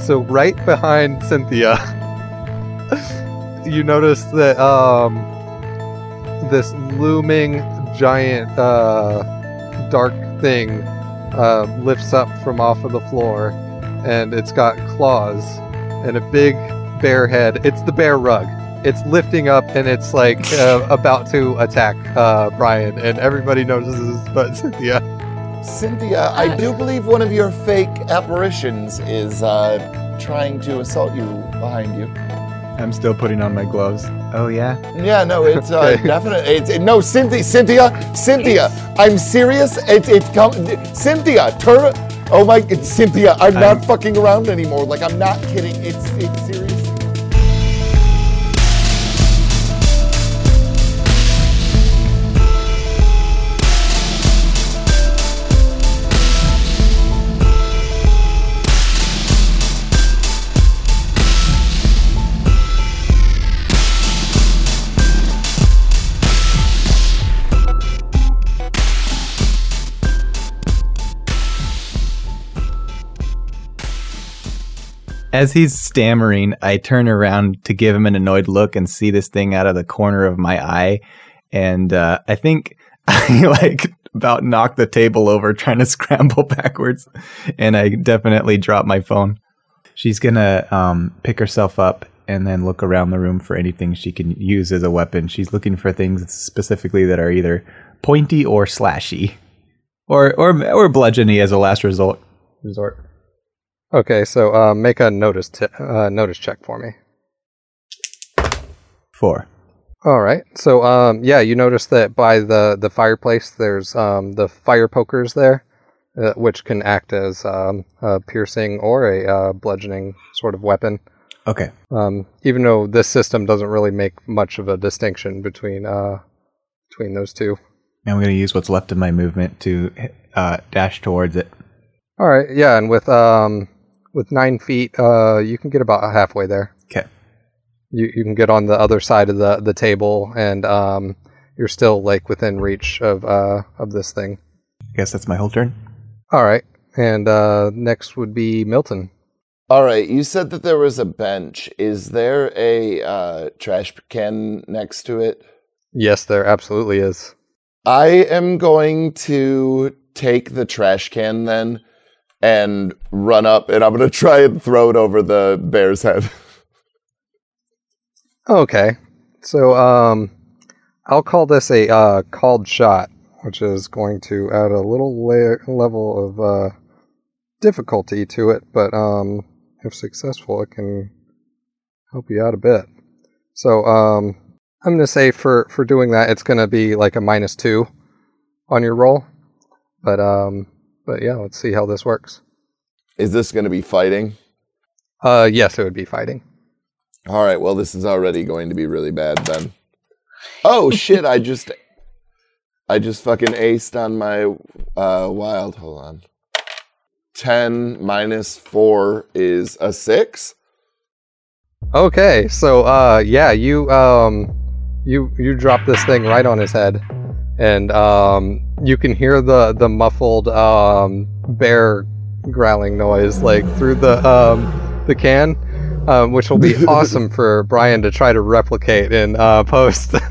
so right behind Cynthia, you notice that um, this looming giant uh, dark thing uh, lifts up from off of the floor, and it's got claws and a big bear head. It's the bear rug. It's lifting up and it's like uh, about to attack uh, Brian, and everybody notices but Cynthia. Cynthia, I do believe one of your fake apparitions is uh, trying to assault you behind you. I'm still putting on my gloves. Oh yeah. Yeah, no, it's uh, Okay. definitely. It's it, no, Cynthia, Cynthia, Cynthia. I'm serious. It's it's come. Cynthia, turn. Oh my, it's Cynthia. I'm not I'm- fucking around anymore. Like I'm not kidding. It's it's serious. As he's stammering, I turn around to give him an annoyed look and see this thing out of the corner of my eye. And uh, I think I like about knocked the table over trying to scramble backwards. And I definitely dropped my phone. She's going to um, pick herself up and then look around the room for anything she can use as a weapon. She's looking for things specifically that are either pointy or slashy. Or, or, or bludgeony as a last resort. Resort. Okay, so uh, make a notice t- uh, notice check for me. Four. All right. So um, yeah, you notice that by the the fireplace, there's um, the fire pokers there, uh, which can act as um, a piercing or a uh, bludgeoning sort of weapon. Okay. Um, even though this system doesn't really make much of a distinction between uh, between those two. I'm going to use what's left of my movement to uh, dash towards it. All right. Yeah, and with um, with nine feet, uh, you can get about halfway there. Okay. you, you can get on the other side of the, the table and um, you're still like within reach of uh, of this thing. I guess that's my whole turn. All right, and uh, next would be Milton. All right, you said that there was a bench. Is there a uh, trash can next to it? Yes, there absolutely is. I am going to take the trash can then and run up, and I'm to try and throw it over the bear's head. Okay, so um, I'll call this a uh, called shot, which is going to add a little level of uh, difficulty to it, but um, if successful, it can help you out a bit. So um, I'm going to say for for doing that, it's going to be like a minus two on your roll, but um, but yeah, let's see how this works. Is this going to be fighting? Uh, yes, it would be fighting. All right, well, this is already going to be really bad then. Oh shit! I just, I just fucking aced on my uh, wild. Hold on. Ten minus four is a six. Okay, so uh yeah, you um you you drop this thing right on his head and um you can hear the the muffled um bear growling noise like through the um the can um which will be awesome for Brian to try to replicate in uh post.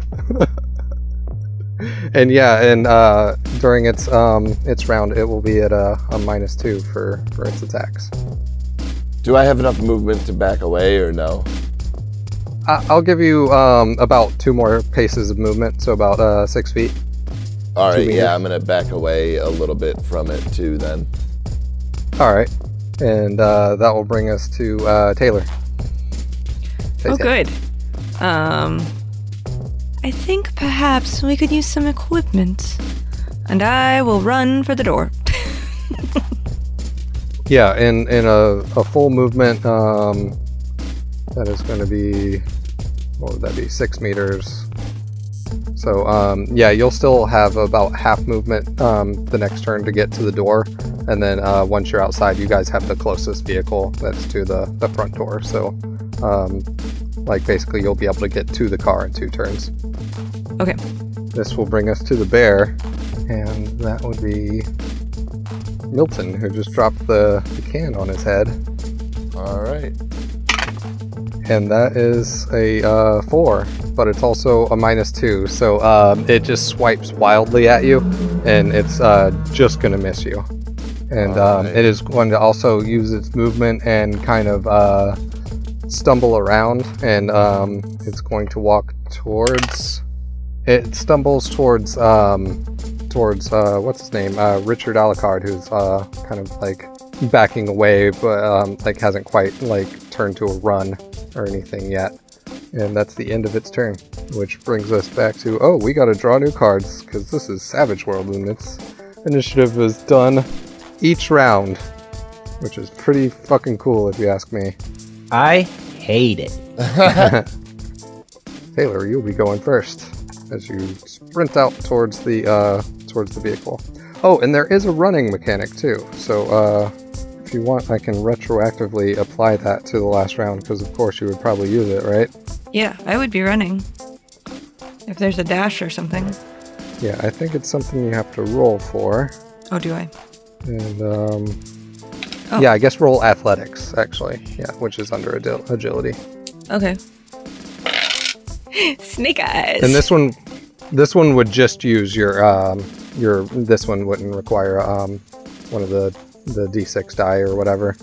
and yeah, and uh during its um its round it will be at a, a minus 2 for for its attacks. Do I have enough movement to back away or no? I'll give you um, about two more paces of movement, so about uh, six feet. All right, yeah, I'm gonna back away a little bit from it too. Then. All right, and uh, that will bring us to uh, Taylor. Say Oh, Taylor. good. Um, I think perhaps we could use some equipment. And I will run for the door. Yeah, in in a, a full movement, um, that is going to be what would that be? Six meters. So um, yeah, you'll still have about half movement um, the next turn to get to the door, and then uh, once you're outside, you guys have the closest vehicle that's to the the front door. So um, like basically, you'll be able to get to the car in two turns. Okay. This will bring us to the bear, and that would be Milton, who just dropped the, the can on his head. All right. And that is a uh, four, but it's also a minus two, so um, it just swipes wildly at you, and it's uh, just gonna miss you. And um, Alright. it is going to also use its movement and kind of uh, stumble around, and um, it's going to walk towards. It stumbles towards um, towards uh, what's his name, uh, Richard Alucard, who's uh, kind of like backing away, but um, like hasn't quite like turned to a run or anything yet. And that's the end of its turn, which brings us back to oh, we got to draw new cards because this is Savage World and its initiative is done each round, which is pretty fucking cool if you ask me. I hate it. Taylor, you'll be going first as you sprint out towards the uh, towards the vehicle. Oh, and there is a running mechanic too. So uh, you want, I can retroactively apply that to the last round because, of course, you would probably use it, right? Yeah, I would be running. If there's a dash or something. Yeah, I think it's something you have to roll for. Oh, do I? And um, Oh. yeah, I guess roll athletics actually. Yeah, which is under agi- agility. Okay. Snake eyes. And this one, this one would just use your um, your. This one wouldn't require um, one of the the d6 die or whatever.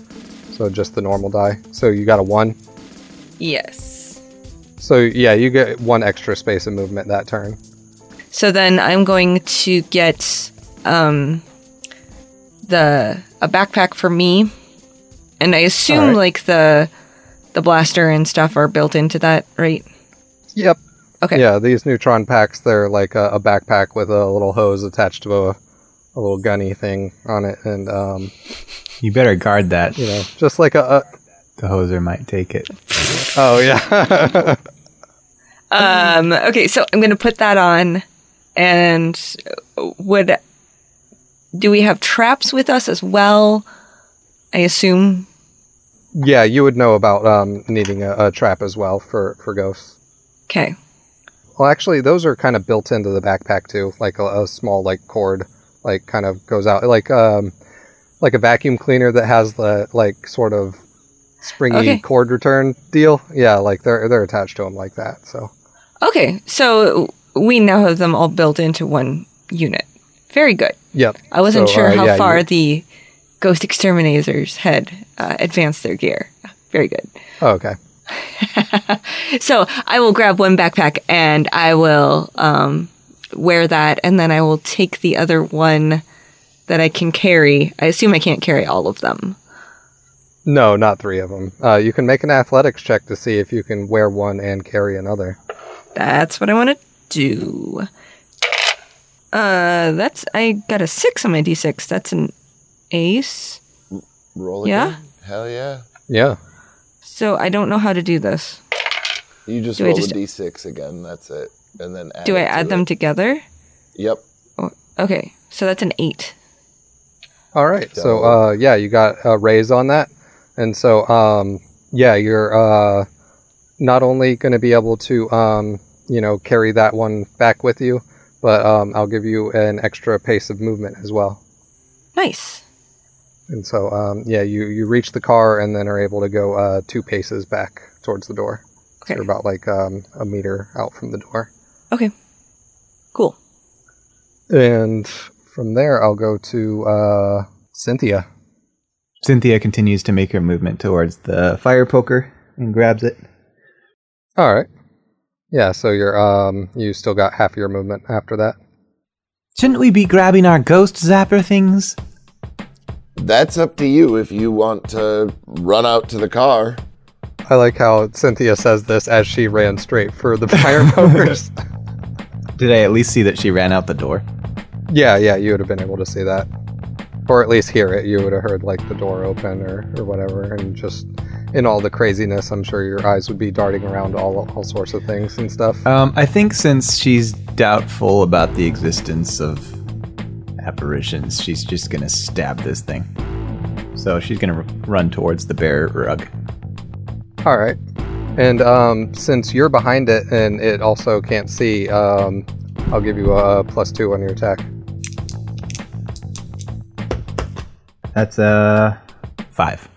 So just the normal die. So you got a one. Yes. So yeah, you get one extra space of movement that turn. So then I'm going to get um the a backpack for me. And I assume Alright. like the the blaster and stuff are built into that, right? Yep. Okay. Yeah, these neutron packs, they're like a, a backpack with a little hose attached to a, a little gunny thing on it, and um, You better guard that. you know, just like a, a The hoser might take it. oh yeah, Um okay, so I'm going to put that on and would do we have traps with us as well? I assume yeah. You would know about um, needing a, a trap as well for for ghosts. Okay. Well, actually, those are kind of built into the backpack too, like a, a small like cord, like kind of goes out, like um, like a vacuum cleaner that has the like sort of springy Okay. cord return deal. Yeah, like they're they're attached to them like that. So Okay, so we now have them all built into one unit. Very good. yep. I wasn't So, sure uh, how yeah, far you- the ghost exterminators had uh, advanced their gear. Very good. Oh, okay. So I will grab one backpack and I will um, wear that, and then I will take the other one that I can carry. I assume I can't carry all of them. No, not three of them. Uh, you can make an athletics check to see if you can wear one and carry another. That's what I want to do. Uh, that's I got a six on my d6. That's an ace. Roll Yeah? again? Hell yeah. Yeah. So I don't know how to do this. You just Do roll just- a d6 again. That's it. And then add Do I add them it. together? Yep. Okay, so that's an eight. All right. So, Dope. uh, yeah, you got a raise on that, and so, um, yeah, you're uh, not only going to be able to, um, you know, carry that one back with you, but um, I'll give you an extra pace of movement as well. Nice. And so, um, yeah, you you reach the car and then are able to go uh, two paces back towards the door. So Okay. you're about like um, a meter out from the door. Okay. Cool. And from there, I'll go to uh, Cynthia. Cynthia continues to make her movement towards the fire poker and grabs it. All right. Yeah, so you're um you still got half your movement after that. Shouldn't we be grabbing our ghost zapper things? That's up to you if you want to run out to the car. I like how Cynthia says this as she ran straight for the fire pokers. Did I at least see that she ran out the door? yeah, yeah, you would have been able to see that. Or at least hear it. You would have heard like the door open or, or whatever and just in all the craziness, I'm sure your eyes would be darting around all all sorts of things and stuff. Um, I think since she's doubtful about the existence of apparitions, she's just gonna stab this thing. So she's gonna r- run towards the bear rug. All right. And um, since you're behind it and it also can't see, um, I'll give you a plus two on your attack. That's uh five.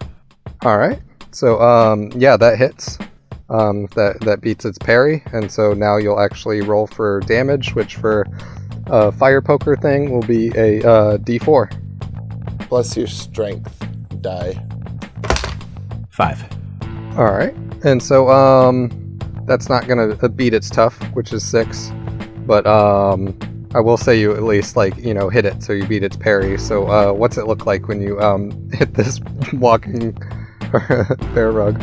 All right. So um, yeah, that hits. Um, that that beats its parry, and so now you'll actually roll for damage, which for a fire poker thing will be a uh, D4. Plus your strength die. Five. All right, and so um, that's not gonna uh, beat its tough, which is six, but um, I will say you at least like you know hit it, so you beat its parry. So uh, what's it look like when you um hit this walking bear rug?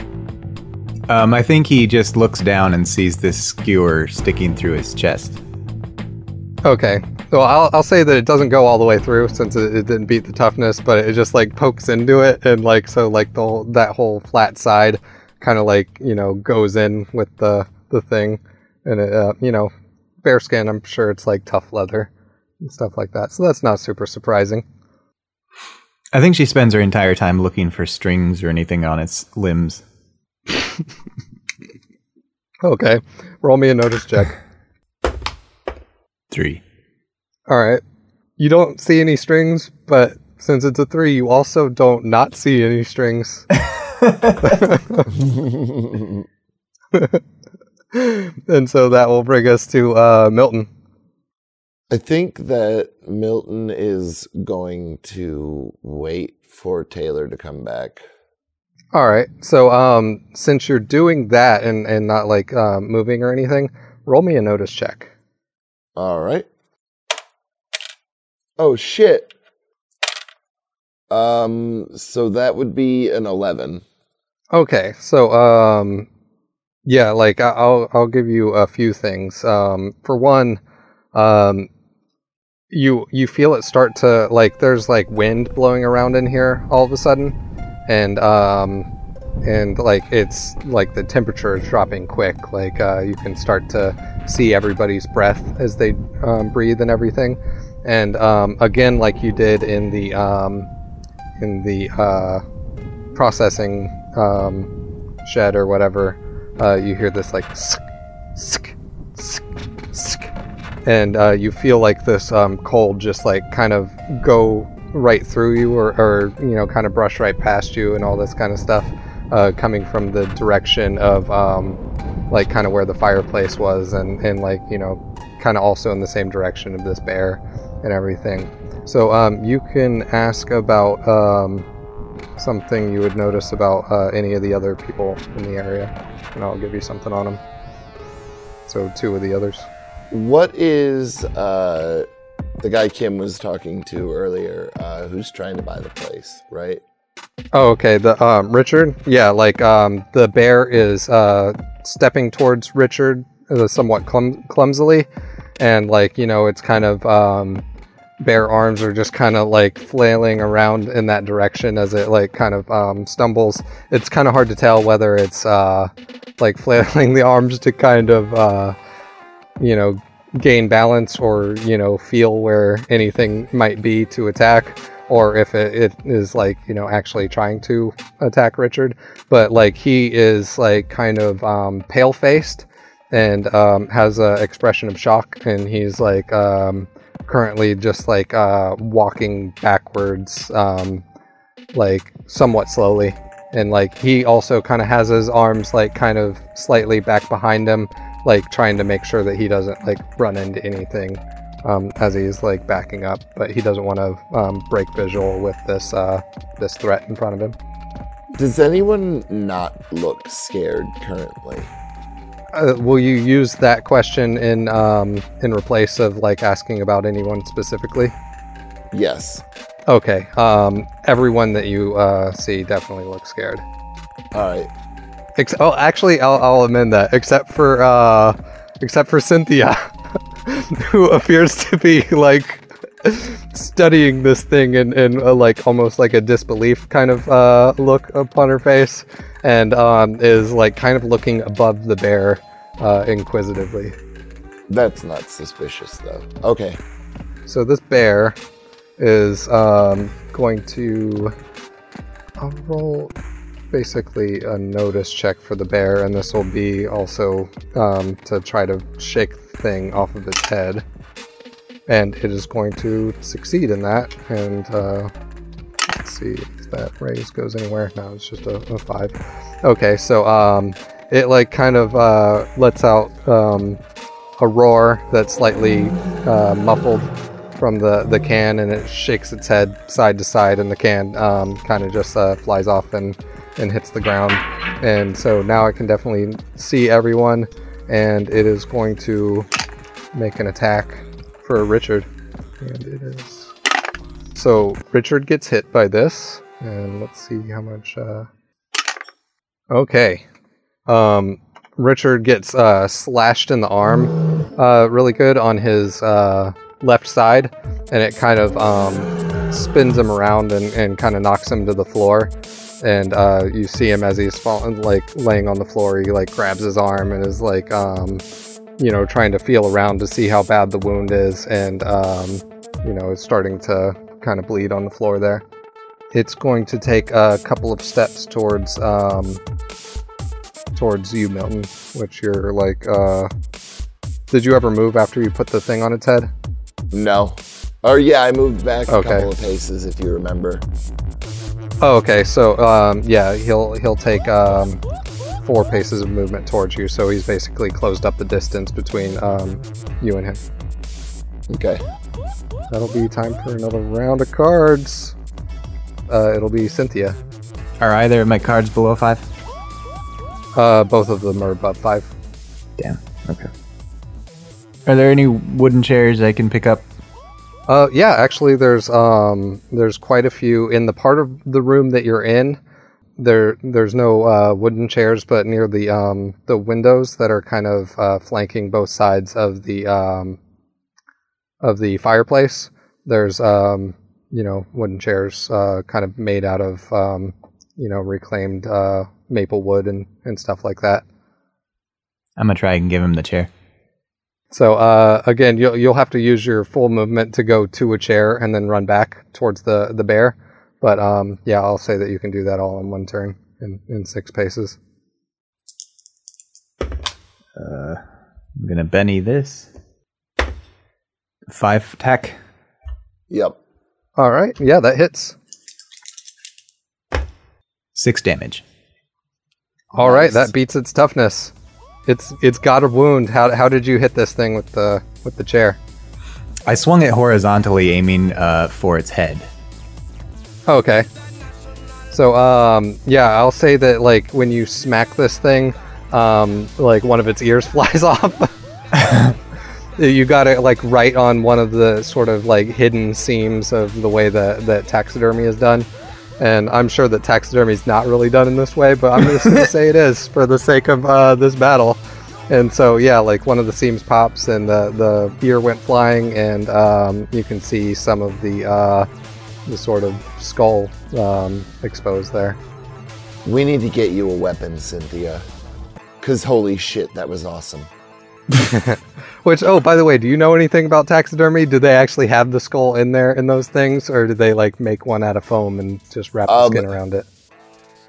Um, I think he just looks down and sees this skewer sticking through his chest. Okay. So I'll, I'll say that it doesn't go all the way through since it, it didn't beat the toughness, but it just like pokes into it and like so like the whole, that whole flat side kind of like you know goes in with the the thing, and it uh, you know bear skin. I'm sure it's like tough leather and stuff like that. So that's not super surprising. I think she spends her entire time looking for strings or anything on its limbs. Okay. Roll me a notice check. Three. All right. You don't see any strings, but since it's a three, you also don't not see any strings. and so that will bring us to uh, Milton. I think that Milton is going to wait for Taylor to come back. All right. So um, since you're doing that and, and not like uh, moving or anything, roll me a notice check. All right. Oh shit. Um so that would be an 11. Okay. So um, yeah, like I'll I'll give you a few things. Um, for one, um, you you feel it start to like there's like wind blowing around in here all of a sudden, and um, and like it's like the temperature is dropping quick. Like uh, you can start to see everybody's breath as they um, breathe and everything. And um, again, like you did in the um, in the uh, processing um, shed or whatever, uh, you hear this like sk, sk, sk, and uh, you feel like this um, cold just like kind of go right through you or, or you know kind of brush right past you and all this kind of stuff uh, coming from the direction of um, like kind of where the fireplace was and, and like you know kind of also in the same direction of this bear and everything. So um, you can ask about um, something you would notice about uh, any of the other people in the area and i'll give you something on them so two of the others What is uh the guy Kim was talking to earlier uh who's trying to buy the place, right? Oh, okay. The um, Richard, yeah, like um, the bear is uh, stepping towards Richard uh, somewhat clum- clumsily, and like you know, it's kind of um, bare arms are just kind of like flailing around in that direction as it like kind of um, stumbles. It's kind of hard to tell whether it's uh, like flailing the arms to kind of uh, you know gain balance or you know feel where anything might be to attack or if it, it is like you know actually trying to attack richard but like he is like kind of um, pale faced and um, has an expression of shock and he's like um, currently just like uh, walking backwards um, like somewhat slowly. And like he also kind of has his arms like kind of slightly back behind him like trying to make sure that he doesn't like run into anything um, as he's like backing up. But he doesn't want to um, break visual with this uh, this threat in front of him. Does anyone not look scared currently? Uh, will you use that question in um, in replace of like asking about anyone specifically Yes. okay um, everyone that you uh, see definitely looks scared All right. Ex- oh, actually, I'll, I'll amend that. Except for uh, except for Cynthia, who appears to be like studying this thing in, in a, like almost like a disbelief kind of uh, look upon her face, and um, is like kind of looking above the bear uh, inquisitively. That's not suspicious though. Okay. So this bear is um, going to I'll roll basically a notice check for the bear, and this will be also um, to try to shake the thing off of its head. And it is going to succeed in that, and uh, let's see if that raise goes anywhere. No, it's just a, a five. Okay, so um, it like kind of uh, lets out um, a roar that's slightly uh, muffled from the, the can, and it shakes its head side to side, and the can um, kind of just uh, flies off and and hits the ground. And so now I can definitely see everyone, and it is going to make an attack for Richard. And it is. So Richard gets hit by this, and let's see how much. Uh... Okay. Um, Richard gets uh, slashed in the arm uh, really good on his uh, left side, and it kind of um, spins him around and, and kind of knocks him to the floor. And uh, you see him as he's falling, like laying on the floor. He like grabs his arm and is like, um, you know, trying to feel around to see how bad the wound is, and um, you know, is starting to kind of bleed on the floor there. It's going to take a couple of steps towards um, towards you, Milton, which you're like. Uh, did you ever move after you put the thing on its head? No. Or yeah, I moved back a Okay. couple of paces if you remember. Oh, okay. So, um, yeah, he'll he'll take um, four paces of movement towards you. So he's basically closed up the distance between um, you and him. Okay. That'll be time for another round of cards. Uh, it'll be Cynthia. Are either of my cards below five? Uh, both of them are above five. Damn. Okay. Are there any wooden chairs I can pick up? Uh, yeah, actually, there's um, there's quite a few in the part of the room that you're in. There, there's no uh, wooden chairs, but near the um, the windows that are kind of uh, flanking both sides of the um, of the fireplace, there's um, you know wooden chairs, uh, kind of made out of um, you know reclaimed uh, maple wood and and stuff like that. I'm gonna try and give him the chair. So uh, again, you'll you'll have to use your full movement to go to a chair and then run back towards the the bear. But um, yeah, I'll say that you can do that all in one turn in, in six paces. Uh, I'm gonna Benny this. Five attack. Yep. All right, yeah, that hits. Six damage. All right, Nice. that beats its toughness. It's it's got a wound. How how did you hit this thing with the with the chair? I swung it horizontally, aiming uh, for its head. Oh, okay. So um yeah, I'll say that like when you smack this thing, um like one of its ears flies off. you got it like right on one of the sort of like hidden seams of the way that that taxidermy is done. And I'm sure that taxidermy is not really done in this way, but I'm just gonna say it is for the sake of uh, this battle. And so yeah, like one of the seams pops and the the ear went flying, and um, you can see some of the uh, the sort of skull um, exposed there. We need to get you a weapon, Cynthia. Cause holy shit, that was awesome. Which, oh, by the way, do you know anything about taxidermy? Do they actually have the skull in there in those things, or do they like make one out of foam and just wrap the Um, skin around it?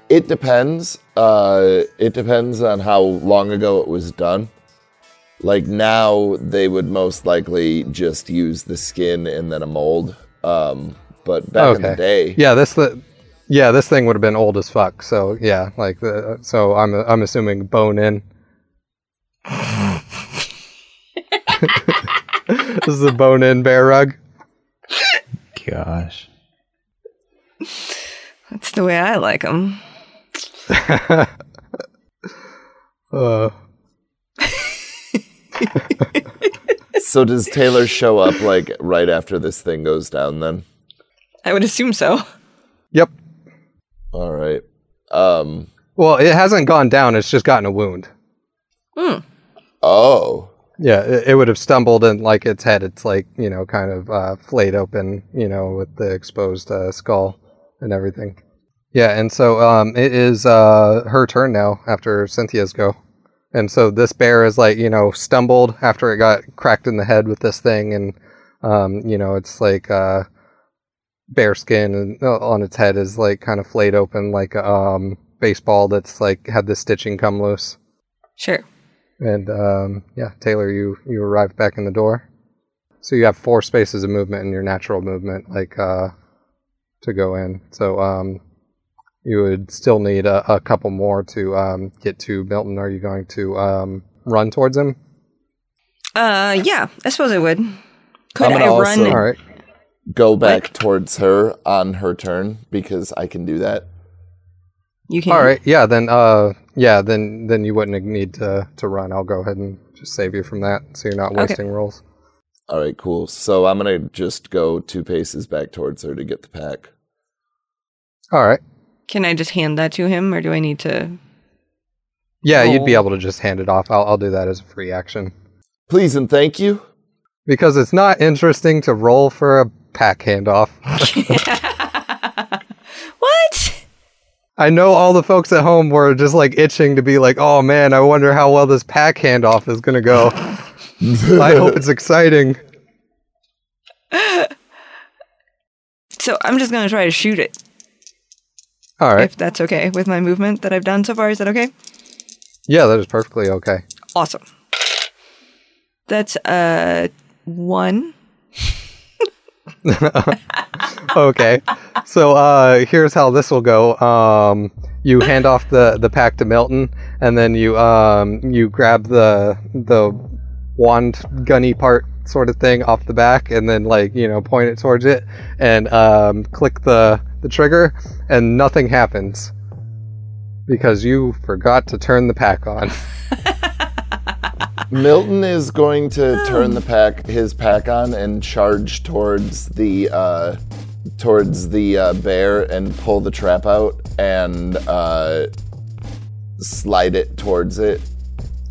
It depends. Uh, it depends on how long ago it was done. Like now, they would most likely just use the skin and then a mold. Um, but back in the day, Yeah, this the yeah this thing would have been old as fuck. So yeah, like the so I'm I'm assuming bone in. this is a bone in bear rug. Gosh. That's the way I like them. Uh, so does Taylor show up like right after this thing goes down? Then, I would assume so. yep. all right. Um. Well, it hasn't gone down. It's just gotten a wound. Hmm. Oh. Yeah, it, it would have stumbled and like its head, it's like you know, kind of uh, flayed open, you know, with the exposed uh, skull and everything. Yeah, and so um, it is uh, her turn now after Cynthia's go, and so this bear is like you know stumbled after it got cracked in the head with this thing, and um, you know it's like uh, bear skin and uh, on its head is like kind of flayed open like a um, baseball that's like had the stitching come loose. Sure. And um, yeah, Taylor, you you arrive back in the door. So you have four spaces of movement in your natural movement, like uh, to go in. So um, you would still need a, a couple more to um, get to Milton. Are you going to um, run towards him? Uh, yeah, I suppose I would. Could I'm run? All right. Go back Like- towards her on her turn because I can do that. You can. All right. Yeah. Then. Uh. Yeah. Then. Then you wouldn't need to to run. I'll go ahead and just save you from that, so you're not Okay. wasting rolls. All right, cool. So I'm gonna just go two paces back towards her to get the pack. All right. Can I just hand that to him, or do I need to? Yeah, you'd be able to just hand it off. I'll I'll do that as a free action Please and thank you. because it's not interesting to roll for a pack handoff. what? I know all the folks at home were just like itching to be like, "Oh man, I wonder how well this pack handoff is gonna go." I hope it's exciting. So I'm just gonna try to shoot it, All right. if that's okay with my movement that I've done so far. Is that okay? Yeah, that is perfectly okay. Awesome. That's uh one. okay. So uh, here's how this will go. Um, you hand off the, the pack to Milton, and then you um, you grab the the wand gunny part sort of thing off the back, and then like you know point it towards it, and um, click the the trigger, and nothing happens because you forgot to turn the pack on. Milton is going to turn the pack his pack on and charge towards the uh, towards the uh, bear and pull the trap out and uh, slide it towards it.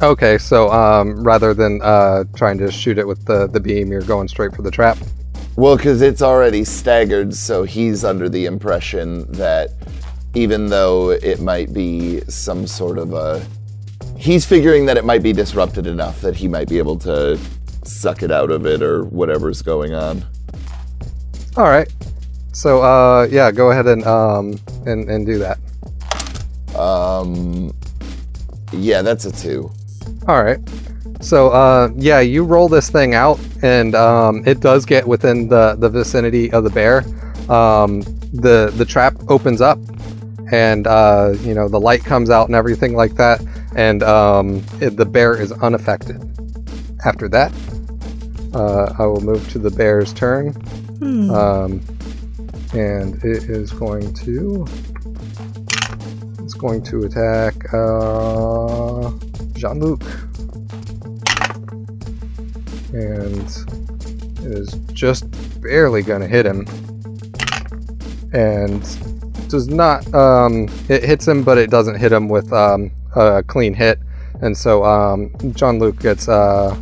Okay, so um, rather than uh, trying to shoot it with the, the beam, you're going straight for the trap. Well, because it's already staggered, so he's under the impression that even though it might be some sort of a. He's figuring that it might be disrupted enough that he might be able to suck it out of it or whatever's going on. All right. So uh, yeah, go ahead and um, and and do that. Um. Yeah, that's a two. All right. So uh, yeah, you roll this thing out, and um, it does get within the the vicinity of the bear. Um, the the trap opens up, and uh, you know the light comes out and everything like that, and um, it, the bear is unaffected. After that, uh, I will move to the bear's turn. Hmm. um, and it is going to it's going to attack uh, Jean-Luc and it is just barely going to hit him and does not um, it hits him but it doesn't hit him with um, a clean hit and so um, Jean-Luc gets uh,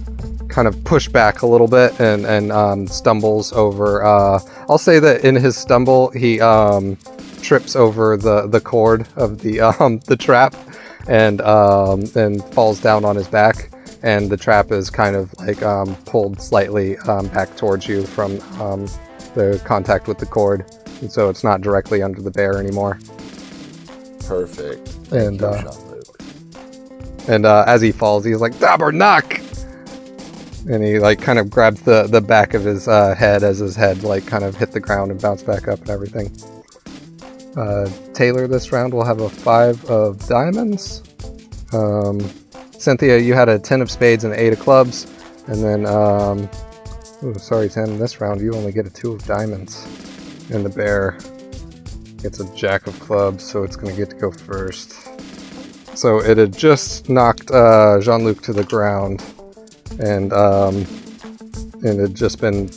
kind of pushed back a little bit and and um, stumbles over. Uh, I'll say that in his stumble, he um, trips over the the cord of the um, the trap and um, and falls down on his back. And the trap is kind of like um, pulled slightly um, back towards you from um, the contact with the cord, and so it's not directly under the bear anymore. Perfect. Thank And, you, uh. And uh, as he falls, he's like Dab or knock, and he like kind of grabs the the back of his uh, head as his head like kind of hit the ground and bounced back up and everything. Uh, Taylor this round will have a five of diamonds. Um, Cynthia, you had a ten of spades and an eight of clubs, and then um, ooh, sorry, ten. This round you only get a two of diamonds, and the bear gets a jack of clubs, so it's gonna get to go first. So it had just knocked uh, Jean Luc to the ground, and um, and had just been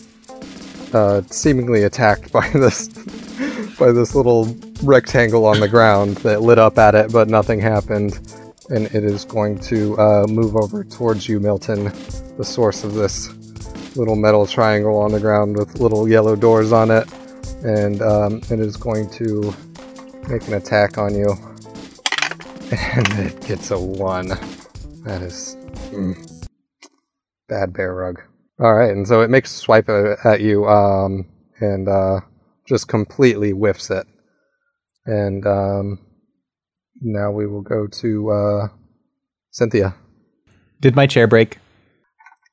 uh, seemingly attacked by this by this little rectangle on the ground that lit up at it, but nothing happened. And it is going to uh, move over towards you, Milton, the source of this little metal triangle on the ground with little yellow doors on it, and um, it is going to make an attack on you. And it gets a one. That is mm, bad bear rug. All right, and so it makes a swipe at, at you, um, and uh, just completely whiffs it. And um, now we will go to uh, Cynthia. Did my chair break?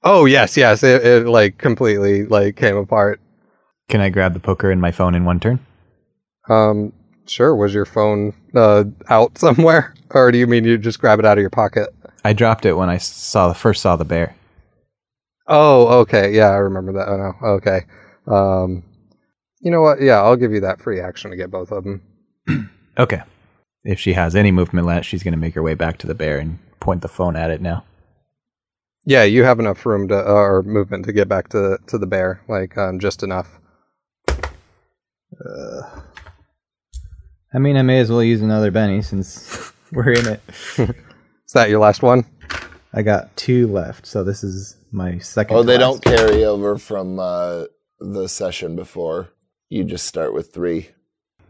Oh yes, yes, it, it like completely like came apart. Can I grab the poker and my phone in one turn? Um, sure. Was your phone uh, out somewhere, or do you mean you just grab it out of your pocket? I dropped it when I saw the first saw the bear. Oh, okay. Yeah, I remember that. Oh no. Okay. Um, you know what? Yeah, I'll give you that free action to get both of them. Okay. If she has any movement left, she's going to make her way back to the bear and point the phone at it now. Yeah, you have enough room to uh, or movement to get back to to the bear, like um, just enough. I mean, I may as well use another Benny since we're in it. Is that your last one? I got two left, so this is my second. Oh, they last. don't carry over from uh, the session before. You just start with three.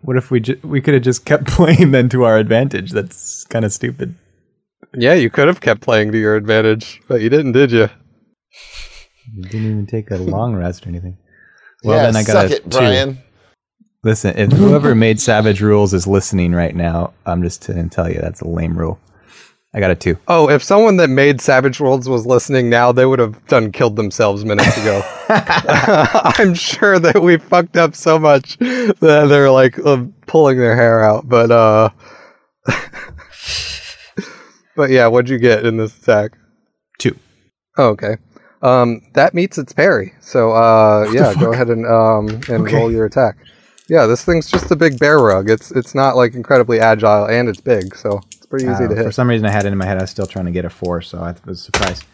What if we ju- we could have just kept playing then to our advantage? That's kind of stupid. Yeah, you could have kept playing to your advantage, but you didn't, did you? You didn't even take a long rest or anything. Well, yeah, then I got suck a it, two. Brian. Listen, if whoever made Savage Worlds is listening right now, I'm just going to tell you that's a lame rule. I got a two. Oh, if someone that made Savage Worlds was listening now, they would have done killed themselves minutes ago. I'm sure that we fucked up so much that they're like uh, pulling their hair out. But uh, but yeah, what'd you get in this attack? Two. Oh, okay. Um, that meets its parry. So uh, yeah, go ahead and um and Okay. roll your attack. Yeah, this thing's just a big bear rug. It's it's not like incredibly agile, and it's big, so it's pretty easy Uh, to hit. For some reason, I had it in my head. I was still trying to get a four, so I was surprised.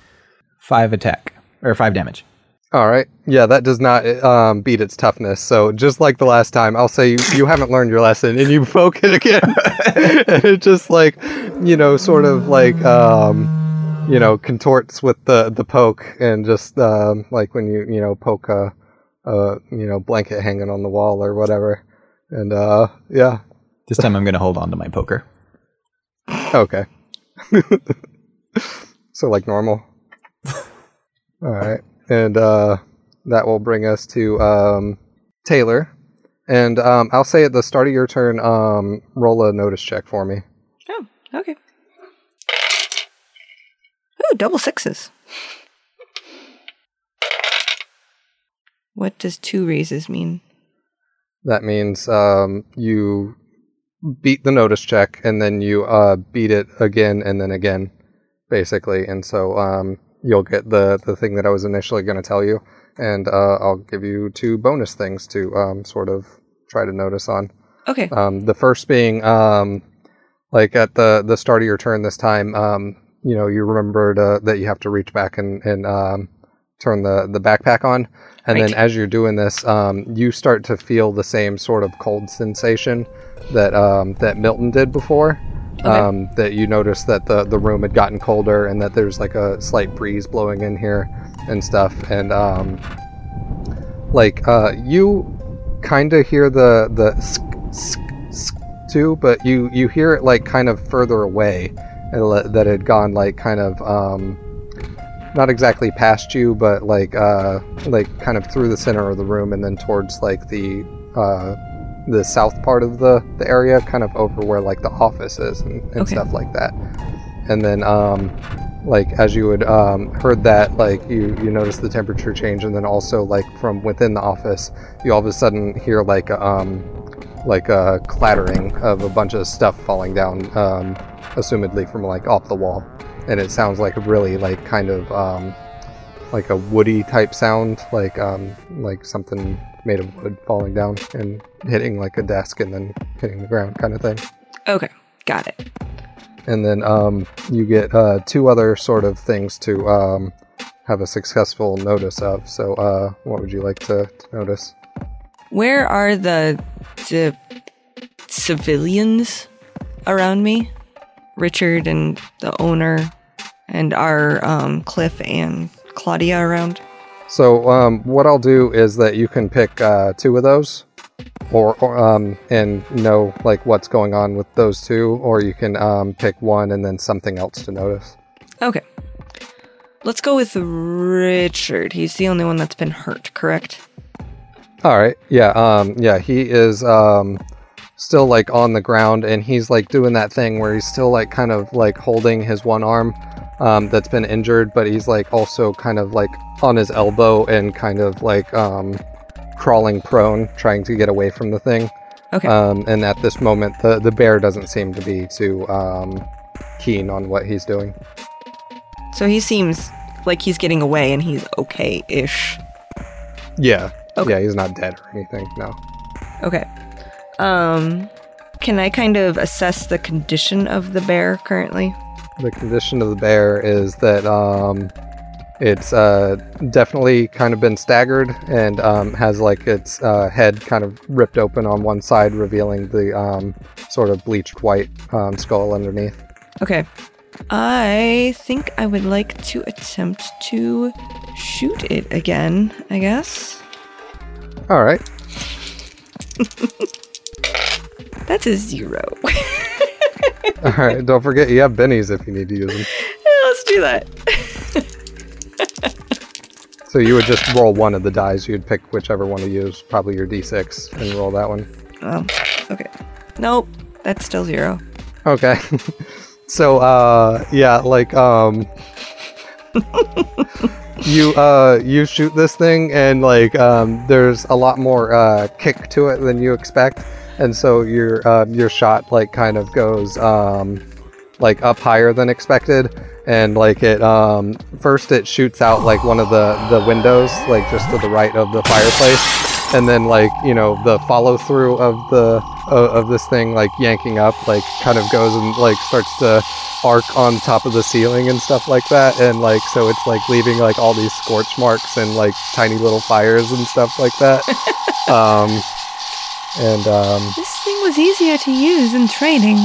Five attack or five damage. All right. Yeah, that does not um, beat its toughness. So just like the last time, I'll say you, you haven't learned your lesson, and you poke it again, and it just like you know, sort of like um, you know, contorts with the the poke, and just um, like when you you know poke a, a you know blanket hanging on the wall or whatever, and uh, yeah, This time, I'm going to hold on to my poker. okay. so like normal. All right, and uh, that will bring us to um, Taylor. And um, I'll say at the start of your turn, um, roll a notice check for me. Oh, okay. Ooh, double sixes. What does two raises mean? That means um, you beat the notice check, and then you uh, beat it again and then again, basically. And so um, you'll get the the thing that I was initially going to tell you, and uh, I'll give you two bonus things to um, sort of try to notice on. Okay. Um, the first being um, like at the the start of your turn this time, um, you know, you remembered uh, that you have to reach back and and um, turn the the backpack on, and then as you're doing this, um, you start to feel the same sort of cold sensation that um, that Milton did before. Okay. Um, that you noticed that the the room had gotten colder and that there's like a slight breeze blowing in here and stuff, and um, like uh, you kind of hear the the sk, sk, sk too, but you you hear it like kind of further away, and that had gone like kind of um, not exactly past you, but like uh, like kind of through the center of the room and then towards like the uh, the south part of the the area, kind of over where like the office is and, and Okay. stuff like that. And then um, like as you had um, heard that, like you you notice the temperature change, and then also like from within the office, you all of a sudden hear like um, like a clattering of a bunch of stuff falling down, um, assumedly from like off the wall, and it sounds like a really like kind of um, like a woody type sound, like um, like something made of wood falling down and hitting like a desk and then hitting the ground kind of thing Okay. Got it. and then um, you get uh, two other sort of things to um, have a successful notice of. So, uh, what would you like to, to notice? Where are the, the civilians around me? Richard and the owner, and our um, Cliff and Claudia around. So, um, what I'll do is that you can pick uh, two of those, or, or um, and know like what's going on with those two, or you can um, pick one and then something else to notice. Okay. Let's go with Richard. He's the only one that's been hurt, correct? All right. Yeah. Um. Yeah. He is. Um. Still like on the ground, and he's like doing that thing where he's still like kind of like holding his one arm, um, that's been injured, but he's like also kind of like on his elbow and kind of like um, crawling prone, trying to get away from the thing. Okay. Um, and at this moment, the, the bear doesn't seem to be too um, keen on what he's doing. so he seems like he's getting away and he's okay ish. Yeah. Okay. Yeah, he's not dead or anything. No. Okay. Um, can I kind of assess the condition of the bear currently? The condition of the bear is that um, it's uh, definitely kind of been staggered and um, has like its uh, head kind of ripped open on one side, revealing the um, sort of bleached white um, skull underneath. Okay. I think I would like to attempt to shoot it again, I guess. All right. That's a zero. All right. Don't forget you have bennies if you need to use them. Let's do that. So you would just roll one of the dies. You'd pick whichever one to use, probably your d6, and roll that one. Oh, okay. Nope, that's still zero. Okay. so uh yeah, like um you uh you shoot this thing and like um there's a lot more uh kick to it than you expect. And so your uh, your shot like kind of goes um like up higher than expected. And like it um first it shoots out like one of the the windows like just to the right of the fireplace. And then like you know the follow through of the of, of this thing like yanking up like kind of goes and like starts to arc on top of the ceiling and stuff like that. And like so it's like leaving like all these scorch marks and like tiny little fires and stuff like that. Um and um This thing was easier to use in training.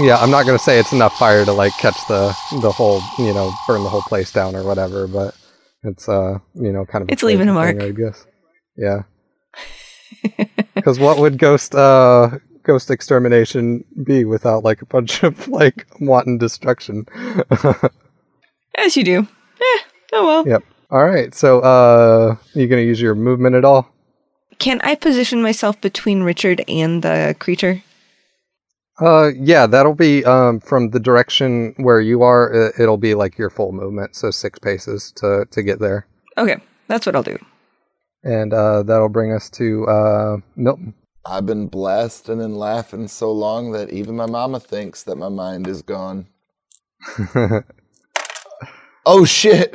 yeah i'm not gonna say it's enough fire to like catch the the whole you know burn the whole place down or whatever but it's uh you know kind of It's leaving a thing, mark. i guess yeah because what would ghost uh ghost extermination be without like a bunch of like wanton destruction As you do. Eh, oh well. yep all right so uh you gonna use your movement at all Can I position myself between Richard and the creature? uh yeah that'll be um from the direction where you are it, it'll be like your full movement so six paces to to get there Okay, that's what I'll do. and uh that'll bring us to uh milton I've been blasting and in laughing so long that even my mama thinks that my mind is gone. Oh shit.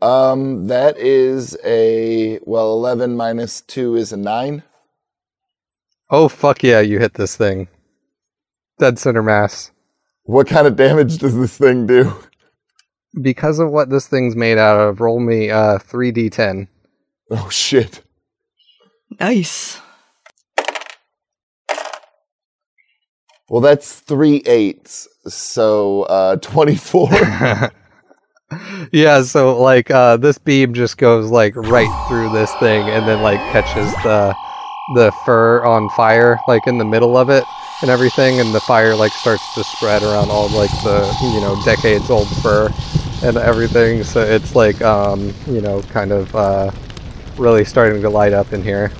Um that is a well 11 minus 2 is a 9. Oh fuck yeah, you hit this thing. Dead center mass. What kind of damage does this thing do? Because of what this thing's made out of, roll me uh 3d10. Oh shit. Nice. Well, that's three eights. So uh 24. yeah, so like uh this beam just goes like right through this thing and then like catches the the fur on fire like in the middle of it and everything and the fire like starts to spread around all like the you know decades old fur and everything. So it's like um you know kind of uh really starting to light up in here.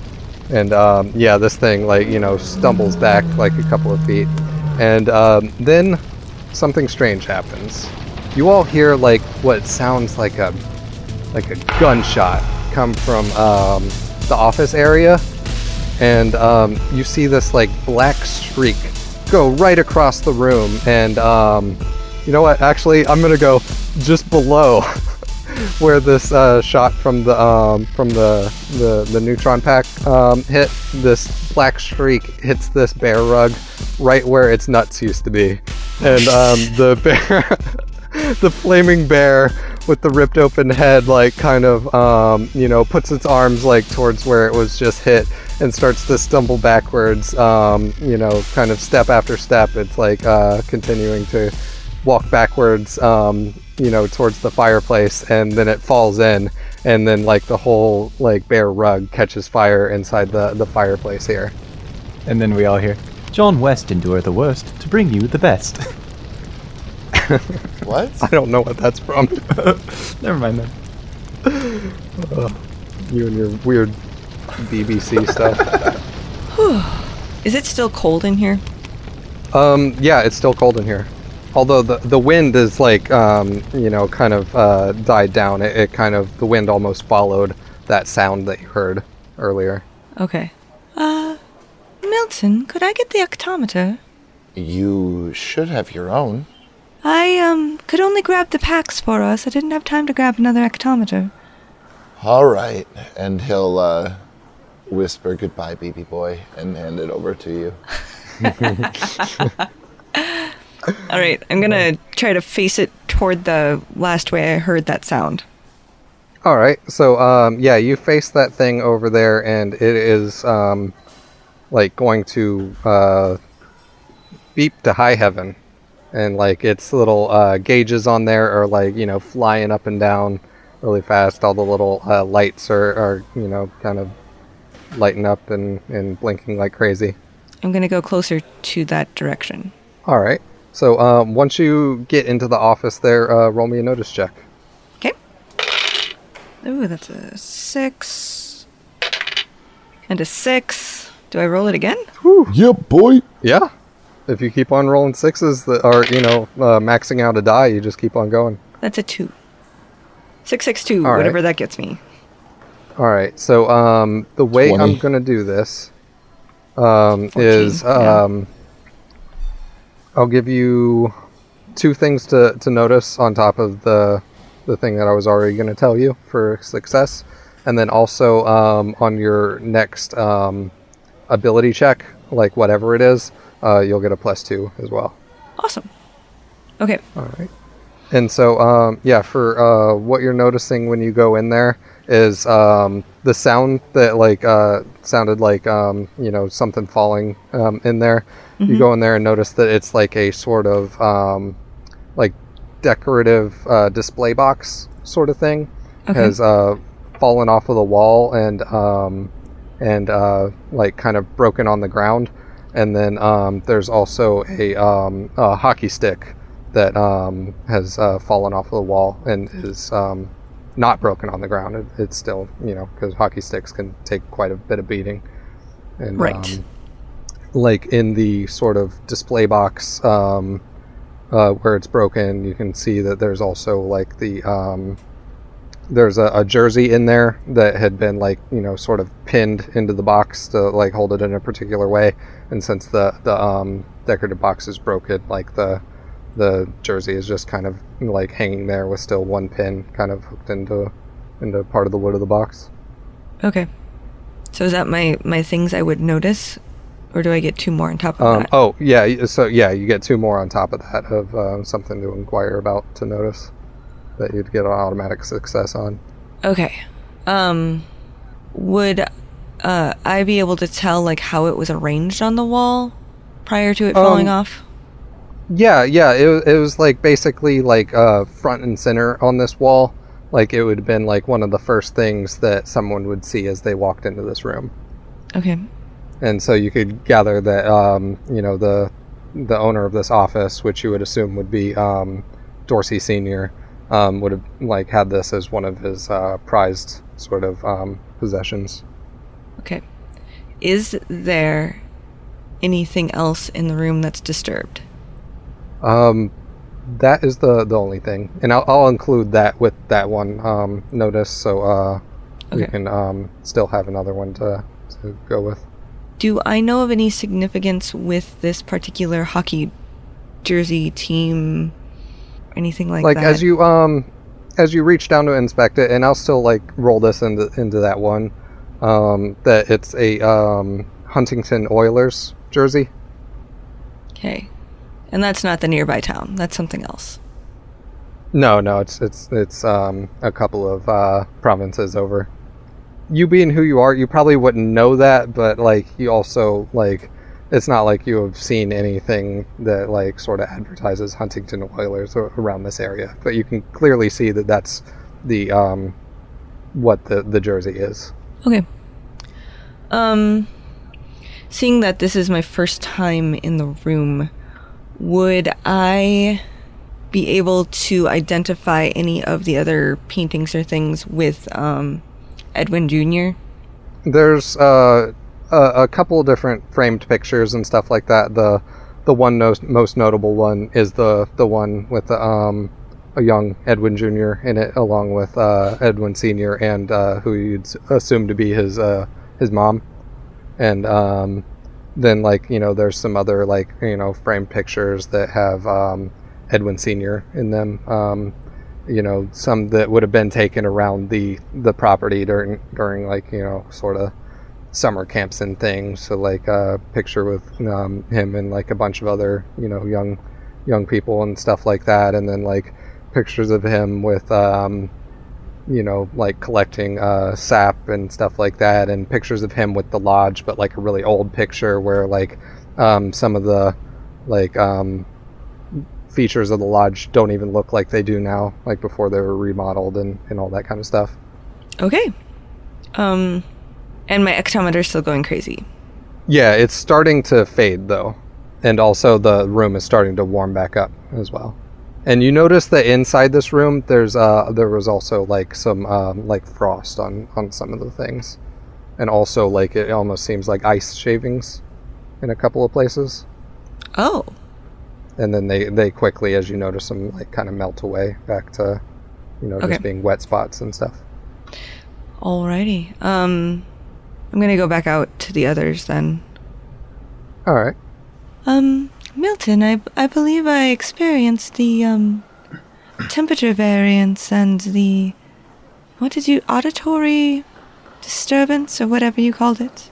And um yeah this thing like you know stumbles back like a couple of feet. And um, then something strange happens you all hear like what sounds like a like a gunshot come from um, the office area. And um, you see this like black streak go right across the room. And um, you know what? Actually i'm gonna go just below where this uh, shot from the um, from the, the the neutron pack um, hit. This black streak hits this bear rug right where its nuts used to be. And um, the bear the flaming bear with the ripped open head like kind of um, you know puts its arms like towards where it was just hit and starts to stumble backwards um, you know kind of step after step it's like uh, continuing to walk backwards um, you know towards the fireplace and then it falls in and then like the whole like bear rug catches fire inside the the fireplace here And then we all hear, John West endure the worst to bring you the best. what? i don't know what that's from Never mind then. you and your weird bbc stuff Is it still cold in here? Um, yeah, it's still cold in here. Although the the wind is like um, you know, kind of uh, died down. It, it kind of the wind almost followed that sound that you heard earlier. Okay. Uh, Milton, could I get the ectometer? You should have your own. I, um, could only grab the packs for us. I didn't have time to grab another ectometer. All right. And he'll uh, whisper goodbye, BB boy, and hand it over to you. All right, I'm gonna try to face it toward the last way I heard that sound. All right. So, um, yeah, you face that thing over there, and it is um, like going to uh, beep to high heaven, and like its little uh, gauges on there are like you know flying up and down really fast. All the little uh, lights are, are you know kind of lighting up and, and blinking like crazy. I'm gonna go closer to that direction. All right. So um, once you get into the office there, uh, roll me a notice check. Okay. Ooh, that's a six. And a six. Do I roll it again? Yep, boy. Yeah. If you keep on rolling sixes that are, you know, uh, maxing out a die, you just keep on going. That's a two. Six, six, two, All right. whatever that gets me. All right. So um, the way I'm going to do this um, 14, is yeah. um, I'll give you two things to, to notice on top of the the thing that I was already going to tell you for success, and then also um, on your next um, ability check, like whatever it is, uh, you'll get a plus two as well. Awesome. Okay. All right. And so, um, yeah, for uh, what you're noticing when you go in there is um, the sound that like uh, sounded like um, you know something falling um, in there. You go in there and notice that it's like a sort of um, like decorative uh, display box sort of thing Okay. has uh, fallen off of the wall and um, and uh, like kind of broken on the ground. And then um, there's also a, um, a hockey stick that um, has uh, fallen off of the wall and is um, not broken on the ground. It, it's still, you know, because hockey sticks can take quite a bit of beating. And, Right. um, like in the sort of display box um, uh, where it's broken, you can see that there's also like the um, there's a, a jersey in there that had been like you know sort of pinned into the box to like hold it in a particular way and since the the um, decorative box is broken like the the jersey is just kind of like hanging there with still one pin kind of hooked into into part of the wood of the box Okay. So is that my my things I would notice, or do I get two more on top of um, that? oh yeah so yeah you get two more on top of that of uh, something to inquire about to notice that you'd get an automatic success on Okay. Um, would uh I be able to tell like how it was arranged on the wall prior to it falling Um, off? Yeah, yeah. It, it was like basically like uh, front and center on this wall. Like it would have been like one of the first things that someone would see as they walked into this room. Okay. And so you could gather that um, you know the the owner of this office, which you would assume would be um, Dorsey Senior, um, would have like had this as one of his uh, prized sort of um, possessions. Okay. Is there anything else in the room that's disturbed? Um, that is the the only thing, and I'll, I'll include that with that one um, notice, so uh, we can um, still have another one to to go with. Do I know of any significance with this particular hockey jersey team? Anything like, Like that? Like as you um as you reach down to inspect it, and I'll still like roll this into into that one. Um, that it's a um, Huntington Oilers jersey. Okay. And that's not the nearby town. That's something else. No, no, it's it's it's um, a couple of uh, provinces over. You being who you are, you probably wouldn't know that, but like you also like it's not like you have seen anything that like sort of advertises Huntington Oilers around this area, but you can clearly see that that's the um, what the the jersey is. Okay. Um seeing that this is my first time in the room, would I be able to identify any of the other paintings or things with um Edwin Jr.? There's uh, a, a couple of different framed pictures and stuff like that. The the one most, most notable one is the the one with the, um, a young Edwin Jr. in it, along with uh, Edwin Sr. and uh, who you'd assume to be his uh, his mom. And um, then like you know there's some other like you know framed pictures that have um, Edwin Senior in them. Um, you know some that would have been taken around the the property during during like you know sort of summer camps and things. So like a picture with um, him and like a bunch of other you know young young people and stuff like that, and then like pictures of him with um, you know like collecting uh, sap and stuff like that, and pictures of him with the lodge, but like a really old picture where like um, some of the like um, features of the lodge don't even look like they do now, like before they were remodeled and, and all that kind of stuff. Okay. Um, and my ectometer is still going crazy. Yeah, it's starting to fade though, and also the room is starting to warm back up as well. And you notice that inside this room, there's uh, there was also like some um, like frost on on some of the things, and also like it almost seems like ice shavings in a couple of places. Oh. and then they they quickly as you notice them like kind of melt away back to you know Okay. just being wet spots and stuff Alrighty. Um, I'm gonna go back out to the others then. all right Um, Milton, I, I believe I experienced the, um, temperature variance and the, what did you, auditory disturbance or whatever you called it?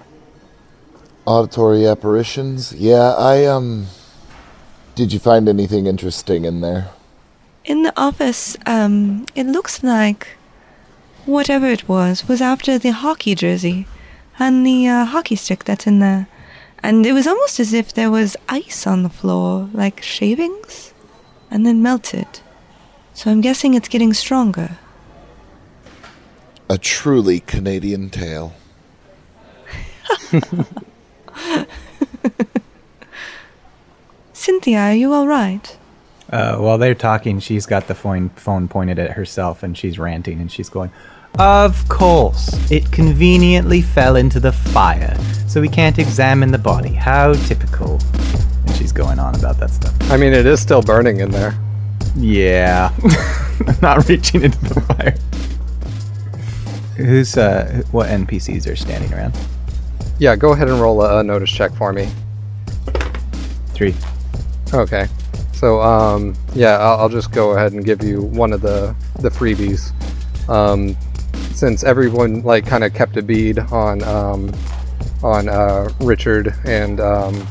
Auditory apparitions? Yeah, I, um. Did you find anything interesting in there? In the office, um, it looks like whatever it was was after the hockey jersey and the uh, hockey stick that's in there. And it was almost as if there was ice on the floor, like shavings, and then melted. So I'm guessing it's getting stronger. A truly Canadian tale. Cynthia, are you alright? Uh, while they're talking, she's got the phone phone pointed at herself, and she's ranting, and she's going, "Of course, it conveniently fell into the fire, so we can't examine the body. How typical." And she's going on about that stuff. i mean it is still burning in there Yeah, not reaching into the fire. Who's uh? What NPCs are standing around? yeah go ahead and roll a, a notice check for me Three. okay so um yeah I'll, I'll just go ahead and give you one of the the freebies um since everyone like kind of kept a bead on um on uh richard and um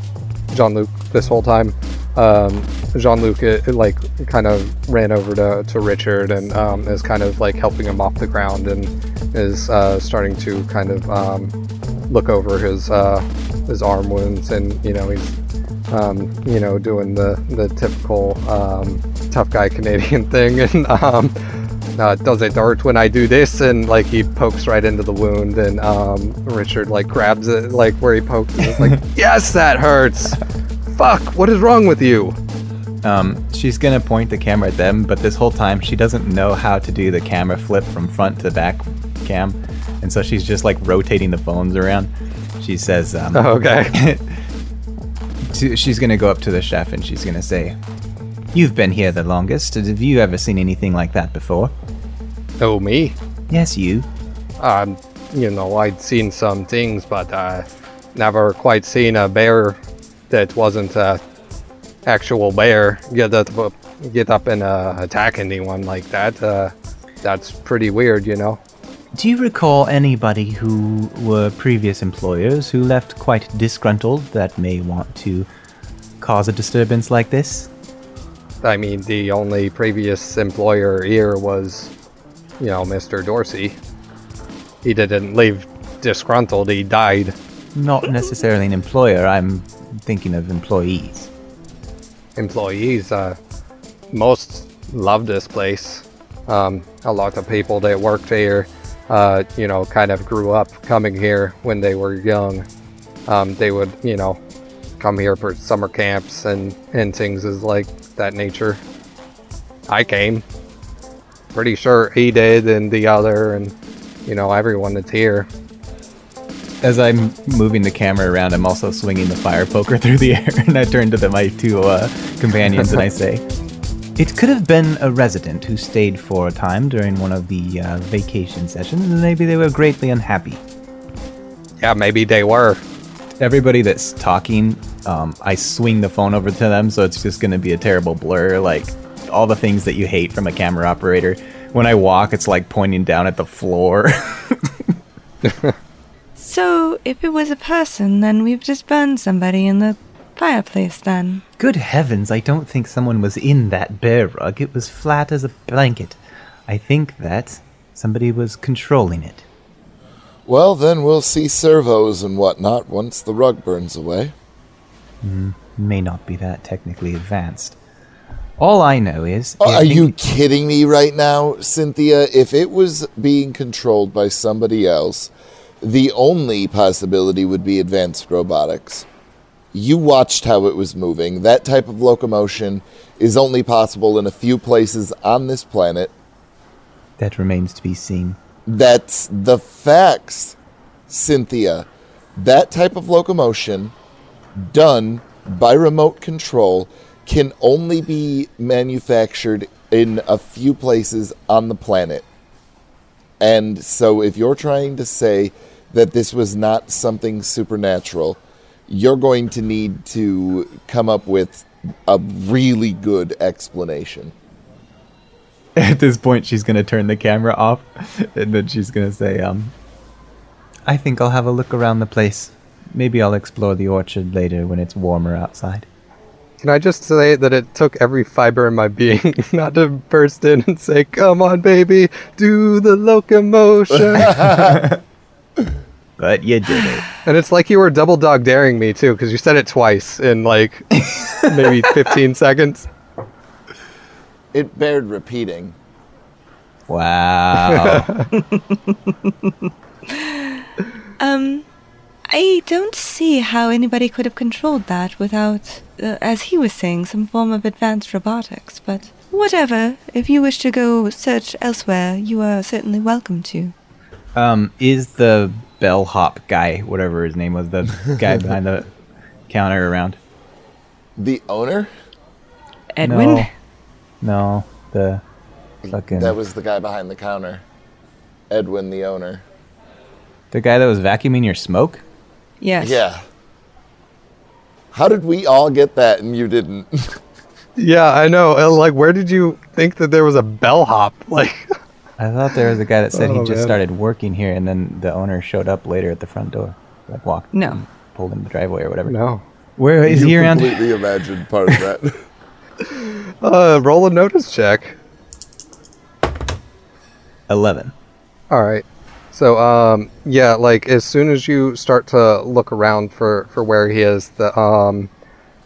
jean-luc this whole time. Um jean-luc it, it, like kind of ran over to, to richard and um, is kind of like helping him off the ground and is uh, starting to kind of um, look over his uh, his arm wounds and you know he's um, you know doing the the typical um, tough guy Canadian thing and um, uh, does it hurt when I do this and like he pokes right into the wound and um, Richard like grabs it like where he poked and is like yes that hurts. Fuck what is wrong with you? Um, she's gonna point the camera at them, but this whole time she doesn't know how to do the camera flip from front to back cam, and so she's just like rotating the phones around. She says, um, okay. to, she's gonna go up to the chef and she's gonna say, "You've been here the longest. Have you ever seen anything like that before?" oh me Yes, you. um, you know, I'd seen some things, but uh, never quite seen a bear that wasn't a actual bear get up, get up and uh, attack anyone like that. Uh, that's pretty weird, you know. Do you recall anybody who were previous employers who left quite disgruntled that may want to cause a disturbance like this? I mean, the only previous employer here was, you know, Mr. Dorsey. He didn't leave disgruntled, he died. Not necessarily an employer, I'm thinking of employees. employees. Uh, most love this place. Um, a lot of people that worked here, uh, you know, kind of grew up coming here when they were young. Um, they would, you know, come here for summer camps and, and things is like that nature. I came. Pretty sure he did and the other and, you know, everyone that's here. As I'm moving the camera around, I'm also swinging the fire poker through the air, and I turn to the, my two uh, companions and I say, It could have been a resident who stayed for a time during one of the uh, vacation sessions, and maybe they were greatly unhappy. Yeah, maybe they were. everybody that's talking, um, I swing the phone over to them, so it's just going to be a terrible blur. Like all the things that you hate from a camera operator. When I walk, it's like pointing down at the floor. So, if it was a person, then we've just burned somebody in the fireplace then. Good heavens, I don't think someone was in that bear rug. It was flat as a blanket. I think that somebody was controlling it. Well, then we'll see servos and whatnot once the rug burns away. Mm, may not be that technically advanced. All I know is. Oh, are you kidding me right now, Cynthia? If it was being controlled by somebody else, the only possibility would be advanced robotics. You watched how it was moving. That type of locomotion is only possible in a few places on this planet. That remains to be seen. That's the facts, Cynthia. That type of locomotion done by remote control can only be manufactured in a few places on the planet. And so if you're trying to say that this was not something supernatural, you're going to need to come up with a really good explanation. At this point, she's going to turn the camera off, and then she's going to say, um, I think I'll have a look around the place. Maybe I'll explore the orchard later when it's warmer outside. Can I just say that it took every fiber in my being not to burst in and say, "Come on, baby, do the locomotion." But you did it. and it's like you were double dog daring me too, because you said it twice in like maybe 15 seconds. It bared repeating. Wow. Um, I don't see how anybody could have controlled that without, uh, as he was saying, some form of advanced robotics. But whatever, if you wish to go search elsewhere, you are certainly welcome to. um, is the bellhop guy, whatever his name was, the guy behind the counter around? The owner? Edwin? No. No, the fucking That was the guy behind the counter. Edwin, the owner. the guy that was vacuuming your smoke. Yes. Yeah. How did we all get that and you didn't? Yeah, I know. uh, Like, where did you think that there was a bellhop? Like, I thought there was a guy that said he Oh, just man. started working here, and then the owner showed up later at the front door, like walked, No. pulled in the driveway or whatever. no. Where is you he around? completely imagined part of that. Uh, roll a notice check. Eleven. All right. So, um, yeah, like as soon as you start to look around for, for where he is, the um,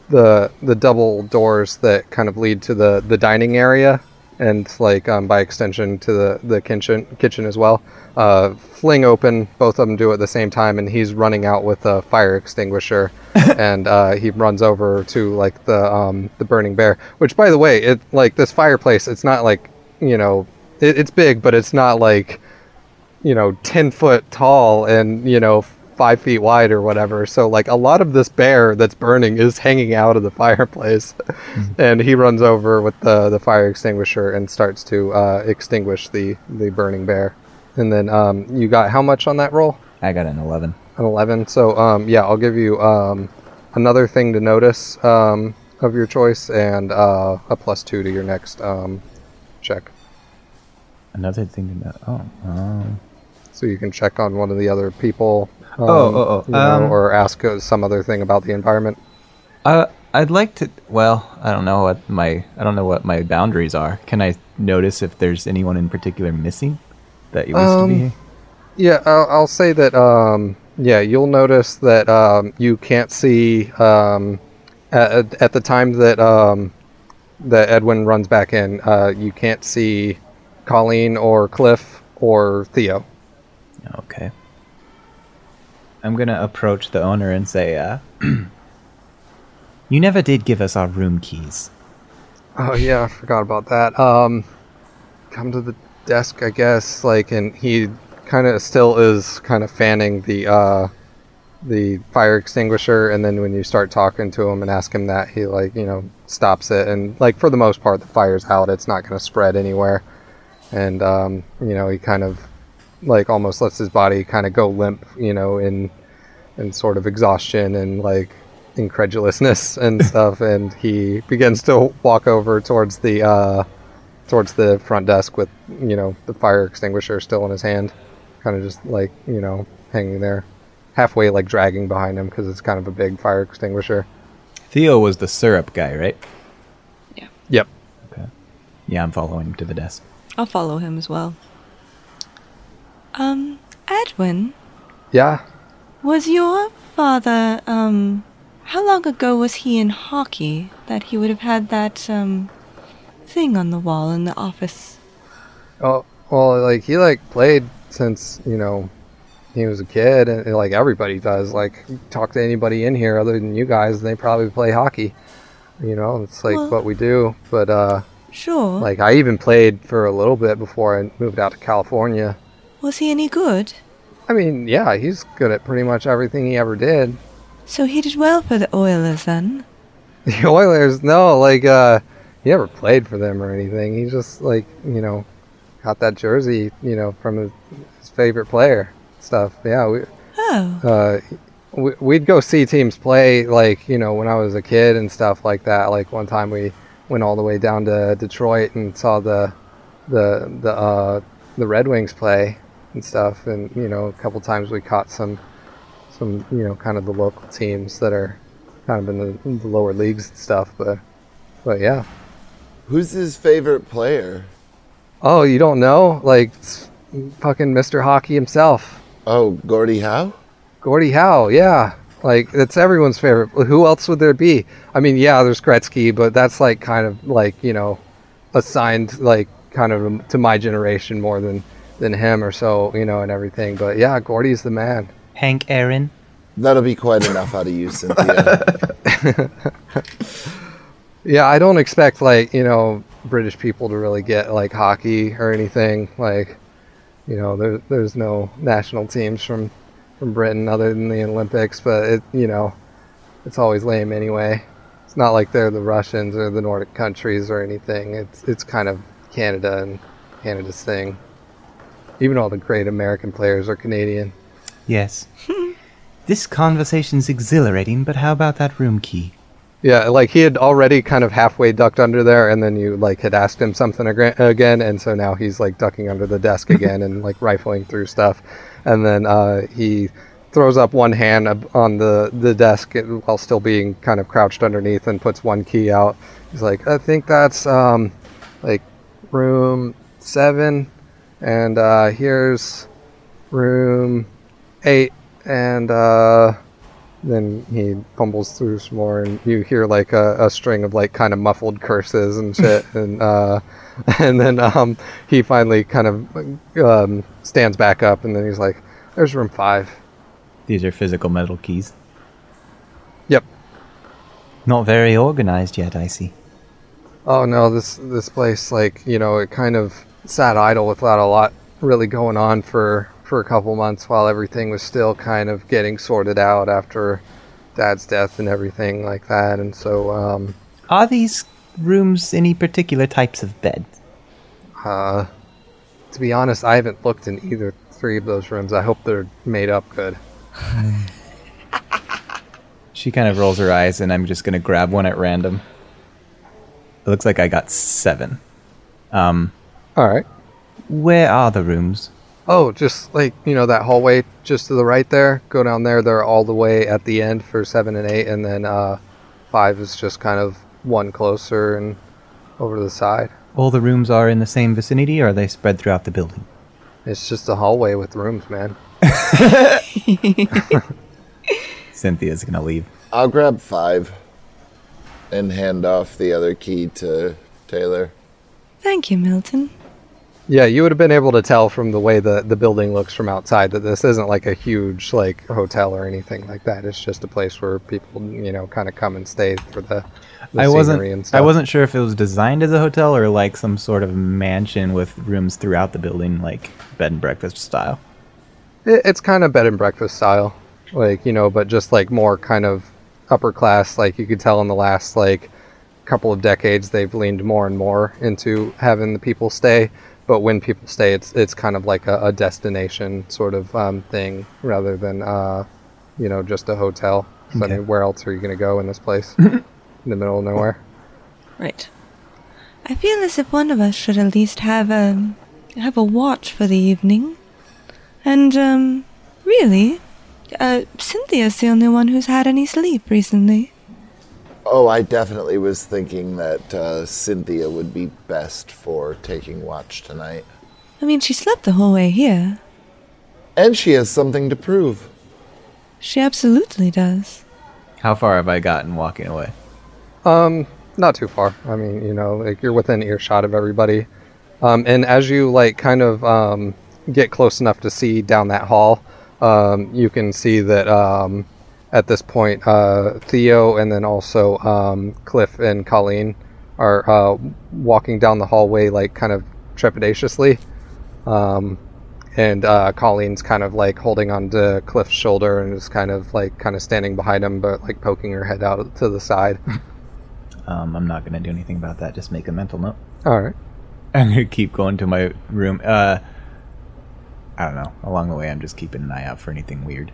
the the double doors that kind of lead to the, the dining area, and like um, by extension to the, the kitchen kitchen as well, uh, fling open. Both of them do it at the same time, and he's running out with a fire extinguisher, and uh, he runs over to like the um, the burning bear. Which, by the way, it like this fireplace. It's not like you know, it, it's big, but it's not like you know, 10 foot tall and, you know, five feet wide or whatever. So, like, a lot of this bear that's burning is hanging out of the fireplace. and he runs over with the, the fire extinguisher and starts to uh, extinguish the, the burning bear. And then um, you got how much on that roll? I got an eleven. An 11. So, um, yeah, I'll give you um, another thing to notice um, of your choice and uh, a plus two to your next um, check. Another thing to know. Oh, oh. So you can check on one of the other people. Um, Oh, oh, oh, know, um, or ask some other thing about the environment. Uh, I'd like to. Well, I don't know what my I don't know what my boundaries are. Can I notice if there's anyone in particular missing that used to be? Um, here? Yeah, I'll, I'll say that. Um, yeah, you'll notice that um, you can't see um, at, at the time that um, that Edwin runs back in. Uh, you can't see Colleen or Cliff or Theo. Okay. I'm gonna approach the owner and say, uh, "You never did give us our room keys." Oh yeah, I forgot about that. Um, come to the desk, I guess. Like, and he kind of still is kind of fanning the uh, the fire extinguisher, and then when you start talking to him and ask him that, he like you know stops it, and like for the most part, the fire's out. It's not going to spread anywhere, and um, you know he kind of like almost lets his body kind of go limp, you know, in and sort of exhaustion and like incredulousness and stuff. And he begins to walk over towards the uh, towards the front desk with you know the fire extinguisher still in his hand, kind of just like you know hanging there, halfway like dragging behind him because it's kind of a big fire extinguisher. Theo was the syrup guy, right? Yeah. Yep. Okay. Yeah, I'm following him to the desk. I'll follow him as well. Um, Edwin, Yeah. was your father, um, how long ago was he in hockey that he would have had that, um, thing on the wall in the office? Oh well, like he like played since you know he was a kid, and, and, like everybody does. Like talk to anybody in here other than you guys, and they probably play hockey. You know, it's like Well- what we do. But uh, Sure. like I even played for a little bit before I moved out to California. Was he any good? I mean, yeah, he's good at pretty much everything he ever did. So he did well for the Oilers then? The Oilers, no, like uh, he never played for them or anything. He just like you know got that jersey, you know, from his, his favorite player. Stuff. Yeah, we, Oh, uh, we, we'd go see teams play like you know when I was a kid and stuff like that. Like one time we went all the way down to Detroit and saw the the the uh, the Red Wings play and stuff. And you know a couple times we caught some some you know kind of the local teams that are kind of in the, in the lower leagues and stuff. But but yeah. Who's his favorite player? Oh, you don't know? Like fucking Mr. Hockey himself. Oh, Gordie Howe? Gordie Howe, yeah. Like that's everyone's favorite. Who else would there be? I mean, yeah, there's Gretzky, but that's like kind of like you know, assigned like kind of to my generation more than than him or so, you know, and everything. But yeah, Gordie's the man. Hank Aaron. That'll be quite enough out of you, Cynthia. Yeah, I don't expect like you know British people to really get like hockey or anything. Like, you know, there, there's no national teams from from Britain other than the Olympics, but it you know, it's always lame anyway. It's not like they're the Russians or the Nordic countries or anything. It's it's kind of Canada and Canada's thing. Even all the great American players are Canadian. Yes. this conversation's exhilarating, but how about that room key? Yeah, like he had already kind of halfway ducked under there, and then you like had asked him something ag- again, and so now he's like ducking under the desk again and like rifling through stuff, and then uh, he throws up one hand on the the desk while still being kind of crouched underneath, and puts one key out. He's like, I think that's um, like room seven, and uh, here's room eight, and uh, then he fumbles through some more and you hear like a, a string of like kind of muffled curses and shit and uh and then um he finally kind of um stands back up and then he's like there's room five These are physical metal keys. yep Not very organized yet, I see. oh no this this place like you know it kind of sat idle without a lot really going on for for a couple months while everything was still kind of getting sorted out after dad's death and everything like that and so um Are these rooms any particular types of bed? Uh, to be honest, I haven't looked in either three of those rooms. I hope they're made up good. She kind of rolls her eyes, and I'm just gonna grab one at random. It looks like I got seven. Um, All right. where are the rooms? Oh, just like you know that hallway just to the right there. Go down there. They're all the way at the end for seven and eight, and then uh, five is just kind of one closer and over to the side. All the rooms are in the same vicinity, or are they spread throughout the building? It's just a hallway with rooms, man. Cynthia's gonna leave. I'll grab five and hand off the other key to Taylor. thank you, Milton. Yeah, you would have been able to tell from the way the the building looks from outside that this isn't like a huge like hotel or anything like that. It's just a place where people you know kind of come and stay for the. the I wasn't. scenery and I wasn't sure if it was designed as a hotel or like some sort of mansion with rooms throughout the building, like bed and breakfast style. It, it's kind of bed and breakfast style, like you know, but just like more kind of upper class. Like you could tell in the last like couple of decades, they've leaned more and more into having the people stay. But when people stay, it's it's kind of like a, a destination sort of um, thing rather than uh, you know, just a hotel. So, I mean, where else are you going to go in this place? in the middle of nowhere. Right. I feel as if one of us should at least have a have a watch for the evening. And um really, uh Cynthia's the only one who's had any sleep recently. Oh, I definitely was thinking that uh, Cynthia would be best for taking watch tonight. I mean, she slept the whole way here. And she has something to prove. She absolutely does. How far have I gotten walking away? Um, not too far. I mean, you know, like you're within earshot of everybody. Um, and as you like kind of um, get close enough to see down that hall, um, you can see that um, at this point, uh, Theo and then also um, Cliff and Colleen are uh, walking down the hallway, like kind of trepidatiously. Um, and uh, Colleen's kind of like holding onto Cliff's shoulder and is kind of like kind of standing behind him, but like poking her head out to the side. Um, I'm not gonna do anything about that. Just make a mental note. All right. I'm gonna keep going to my room. Uh, I don't know. Along the way, I'm just keeping an eye out for anything weird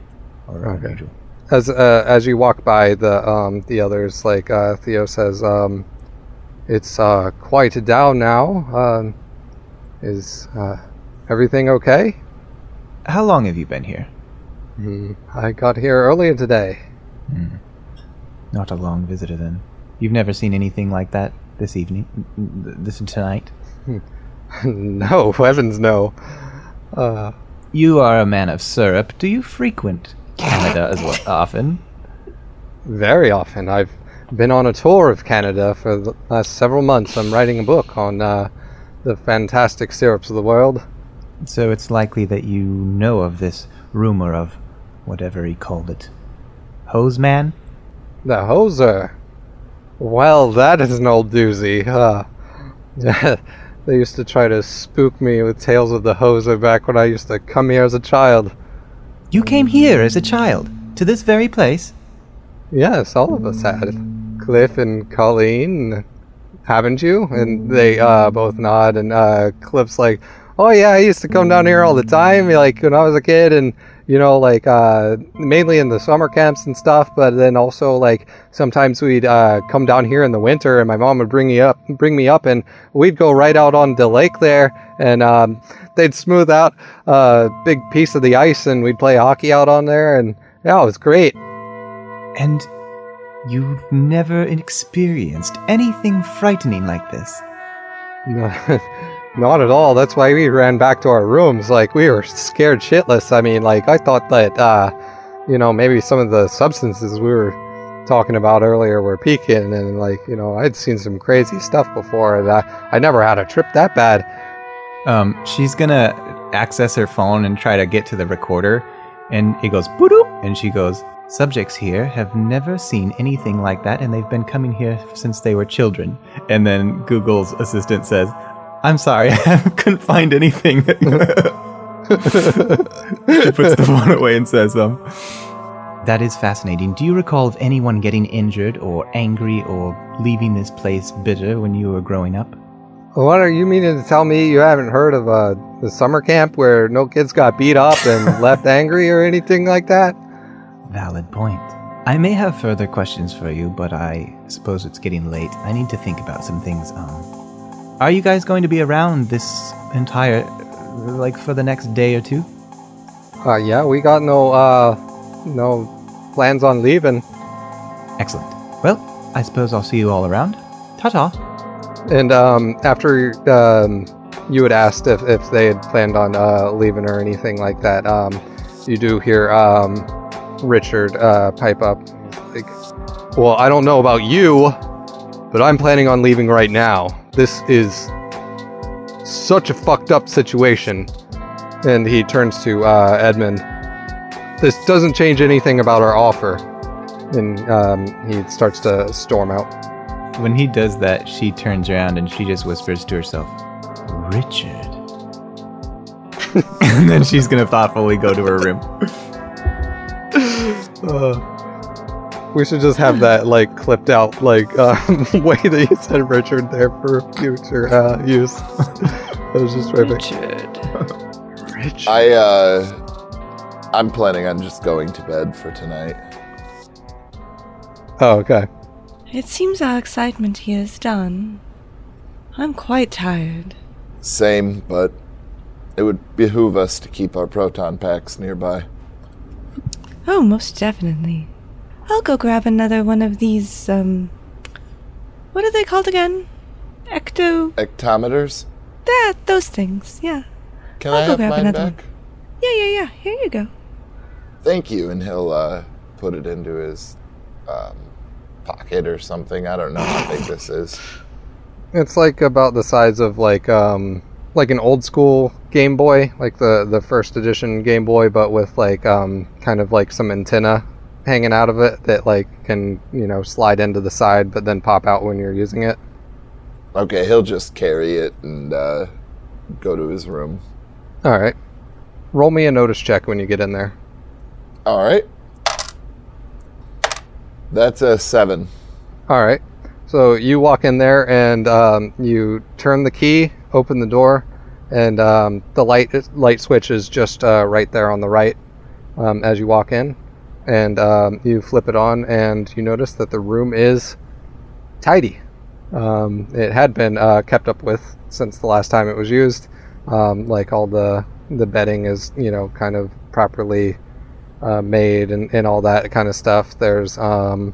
or Okay. unusual. As uh, as you walk by the um, the others, like uh, Theo says, um, it's uh, quite down now. Um, is uh, everything okay? How long have you been here? Hmm, I got here earlier today. Not a long visitor then. You've never seen anything like that this evening, this tonight. no, heavens no. Uh, You are a man of syrup. Do you frequent Canada as well often? very often. I've been on a tour of Canada for the last several months. I'm writing a book on uh, the fantastic syrups of the world. So it's likely that you know of this rumor of whatever he called it. Hose man? The hoser. Well, that is an old doozy. Uh, they used to try to spook me with tales of the hoser back when I used to come here as a child. You came here as a child, to this very place? Yes, all of us had. Cliff and Colleen, haven't you? And they uh, both nod, and uh, Cliff's like, "Oh yeah, I used to come down here all the time, like when I was a kid, and you know, like uh, mainly in the summer camps and stuff. But then also like sometimes we'd uh, come down here in the winter, and my mom would bring me up, bring me up, and we'd go right out on the lake there, and um, they'd smooth out a big piece of the ice, and we'd play hockey out on there, and yeah, it was great." And you've never experienced anything frightening like this? No, not at all. That's why we ran back to our rooms. Like we were scared shitless. I mean, like I thought that, uh, you know, maybe some of the substances we were talking about earlier were peaking, and like, you know, I'd seen some crazy stuff before, and I, never had a trip that bad. Um, she's gonna access her phone and try to get to the recorder, and it goes boop, and she goes, "Subjects here have never seen anything like that, and they've been coming here since they were children." And then Google's assistant says, "I'm sorry, I couldn't find anything." she puts the phone away and says, "Um." That is fascinating. Do you recall of anyone getting injured or angry or leaving this place bitter when you were growing up? What are you meaning to tell me? You haven't heard of uh, the summer camp where no kids got beat up and left angry or anything like that? Valid point. I may have further questions for you, but I suppose it's getting late. I need to think about some things. Um, are you guys going to be around this entire, like, for the next day or two? Uh, yeah, we got no, uh, no plans on leaving. Excellent. Well, I suppose I'll see you all around. Ta ta. And um, after um, you had asked if, if they had planned on uh, leaving or anything like that, um, you do hear um, Richard uh, pipe up. Like, well, I don't know about you, but I'm planning on leaving right now. This is such a fucked up situation. And he turns to uh, Edmund. This doesn't change anything about our offer. And um, he starts to storm out. When he does that, she turns around and she just whispers to herself, Richard. and then she's gonna thoughtfully go to her room. Uh, we should just have that like clipped out like um, way that you said Richard there for future uh, use. that was just perfect. Richard. Richard. I uh I'm planning on just going to bed for tonight. Oh, okay. It seems our excitement here is done. I'm quite tired. Same, but it would behoove us to keep our proton packs nearby. Oh, most definitely. I'll go grab another one of these, um. What are they called again? Ecto. Ectometers? That, those things, yeah. Can I'll I go have grab mine another back? Yeah, yeah, yeah. Here you go. Thank you. And he'll uh, put it into his um, pocket or something. I don't know how big this is. It's like about the size of like um like an old school Game Boy, like the the first edition Game Boy, but with like um kind of like some antenna hanging out of it that like can you know slide into the side, but then pop out when you're using it. Okay, he'll just carry it and uh, go to his room. All right. Roll me a notice check when you get in there. All right. That's a seven. All right. So you walk in there and um, you turn the key, open the door, and um, the light light switch is just uh, right there on the right um, as you walk in. And um, you flip it on, and you notice that the room is tidy. Um, it had been uh, kept up with since the last time it was used. Um, like all the the bedding is, you know, kind of properly uh, made and, and all that kind of stuff. There's um,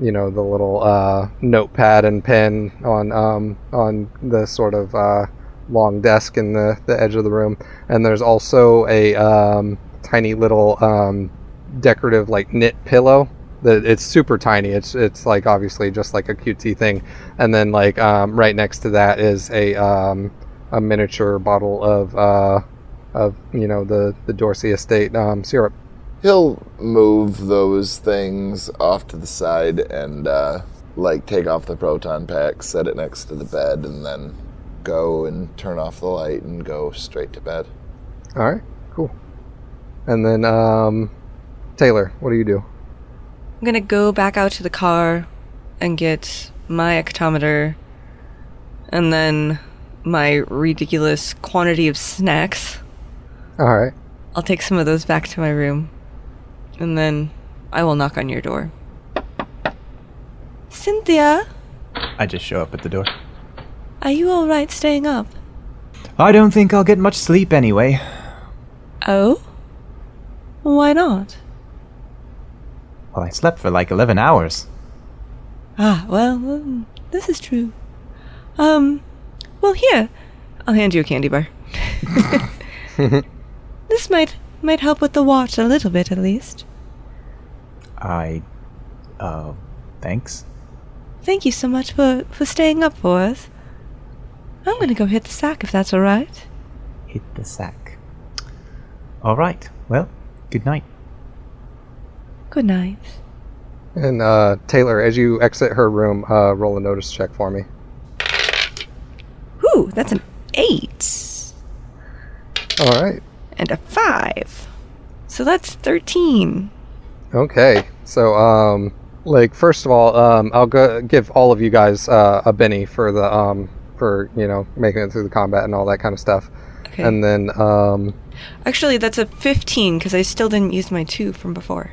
you know the little uh, notepad and pen on um, on the sort of uh, long desk in the, the edge of the room, and there's also a um, tiny little decorative like knit pillow. That it's super tiny. It's it's like obviously just like a cutesy thing, and then like um, right next to that is a um, a miniature bottle of uh, of you know the the Dorsey Estate um, syrup. He'll move those things off to the side and uh, like take off the proton pack, set it next to the bed, and then go and turn off the light and go straight to bed. All right, cool. And then um, Taylor, what do you do? I'm gonna go back out to the car and get my ectometer and then my ridiculous quantity of snacks. All right. I'll take some of those back to my room. And then I will knock on your door. Cynthia, I just show up at the door. are you alright staying up? I don't think I'll get much sleep anyway. Oh? Why not? Well, I slept for like 11 hours. Ah, well, um, this is true. Um, well, here, I'll hand you a candy bar. this might might help with the watch a little bit, at least. I. Uh, thanks. Thank you so much for for staying up for us. I'm gonna go hit the sack if that's all right. Hit the sack. Alright, well, good night. Good night. And uh, Taylor, as you exit her room, uh, roll a notice check for me. Whew, that's an eight All right. and a five. So that's thirteen. Okay. So, um, like, first of all, um, I'll go give all of you guys uh, a Benny for the um, for you know making it through the combat and all that kind of stuff. Okay. And then, um, Actually, that's a fifteen because I still didn't use my two from before.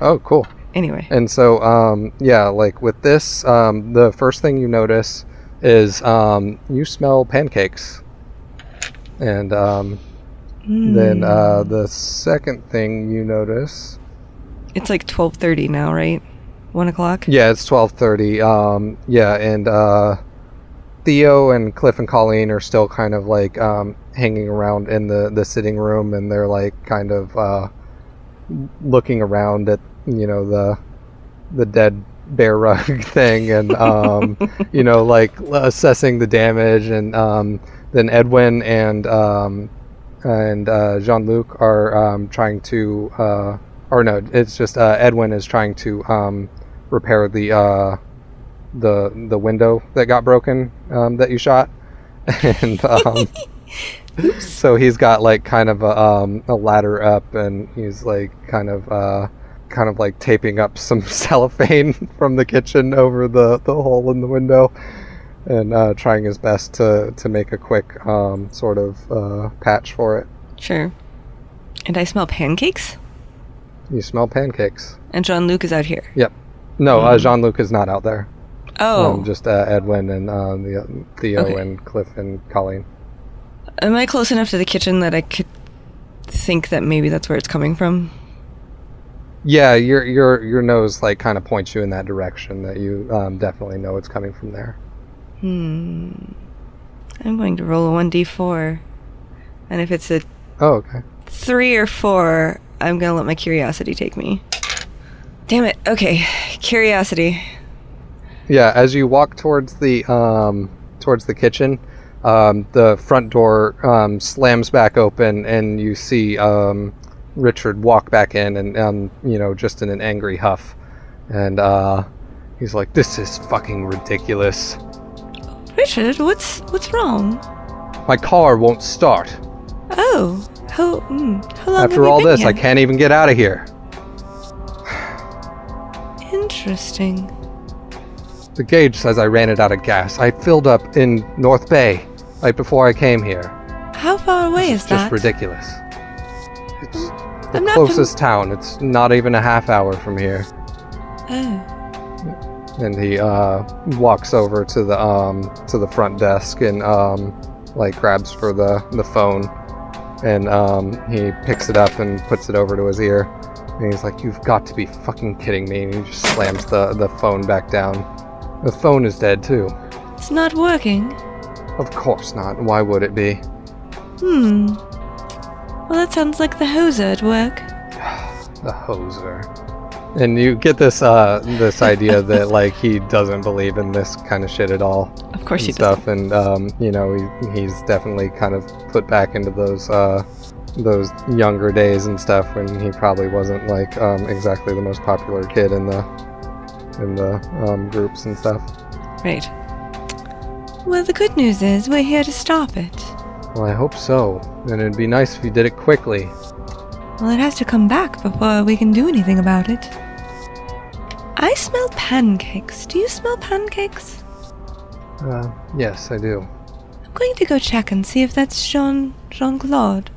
Oh, cool. Anyway. And so, um, yeah, like with this, um, the first thing you notice is um, you smell pancakes. And um, then uh, the second thing you notice, It's like twelve thirty now, right? One o'clock. yeah, it's twelve thirty. Um, yeah, and uh, Theo and Cliff and Colleen are still kind of like um, hanging around in the the sitting room, and they're like kind of uh, looking around at you know the the dead bear rug thing and um, you know like assessing the damage and um, then Edwin and um, and uh, Jean Luc are um, trying to uh, or no it's just uh, Edwin is trying to um, repair the uh, the the window that got broken um, that you shot. And um, so he's got like kind of a, um, a ladder up and he's like kind of uh, kind of like taping up some cellophane from the kitchen over the, the hole in the window and uh, trying his best to, to make a quick um, sort of uh, patch for it. Sure. And I smell pancakes? You smell pancakes. And Jean Luc is out here. Yep. No, uh, Jean Luc is not out there. Oh. Um, just uh, Edwin and uh, the, Theo Okay. and Cliff and Colleen. Am I close enough to the kitchen that I could think that maybe that's where it's coming from? Yeah, your your your nose like kind of points you in that direction. That you um, definitely know it's coming from there. Hmm. I'm going to roll a 1d4. And if it's a Oh, okay. 3 or 4, I'm going to let my curiosity take me. Damn it. Okay. Curiosity. Yeah, as you walk towards the um, towards the kitchen, um, the front door um, slams back open, and you see um, Richard walk back in, and um, you know, just in an angry huff, and uh, he's like, "This is fucking ridiculous. Richard, what's what's wrong? My car won't start. Oh, how mm, how long After all this, here? I can't even get out of here." Interesting. The gauge says I ran it out of gas. I filled up in North Bay right before I came here. How far away is It's that? just ridiculous. It's the I'm not fam- closest town. It's not even a half hour from here. Oh. And he uh, walks over to the um, to the front desk and um, like grabs for the the phone, and um, he picks it up and puts it over to his ear. And he's like, "You've got to be fucking kidding me!" And he just slams the the phone back down. The phone is dead too. It's not working. Of course not. Why would it be? Hmm. Well, that sounds like the hoser at work. the hoser. And you get this uh this idea that like he doesn't believe in this kind of shit at all Of course and you stuff and um you know he, he's definitely kind of put back into those uh those younger days and stuff when he probably wasn't like um exactly the most popular kid in the in the um groups and stuff. Right. Well, the good news is we're here to stop it. Well, I hope so. And it'd be nice if you did it quickly. Well, it has to come back before we can do anything about it. I smell pancakes. Do you smell pancakes? Uh yes, I do. I'm going to go check and see if that's Jean Jean Claude.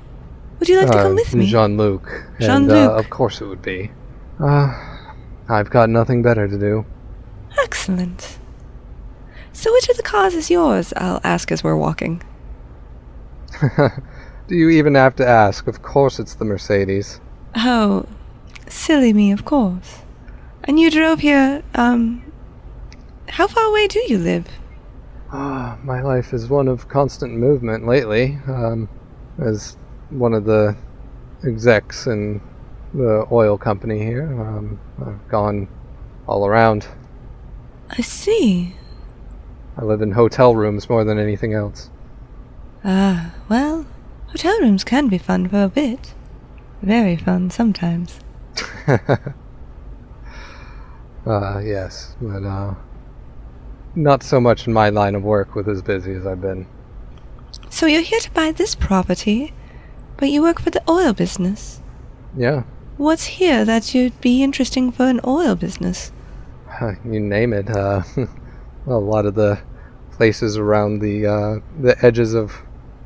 Would you like to Uh, come with me? Jean-Luc. Jean-Luc. Uh, of course it would be. Uh, I've got nothing better to do. Excellent. So, which of the cars is yours? I'll ask as we're walking. do you even have to ask? Of course it's the Mercedes. Oh, silly me, of course. And you drove here, um. How far away do you live? Ah, my life is one of constant movement lately. Um, as one of the execs in the oil company here, um, I've gone all around. I see. I live in hotel rooms more than anything else. Ah, well, hotel rooms can be fun for a bit. Very fun sometimes. Uh, yes, but uh, not so much in my line of work with as busy as I've been. So you're here to buy this property, but you work for the oil business. Yeah, What's here that you'd be interesting for an oil business? you name it. Uh, a lot of the places around the uh, the edges of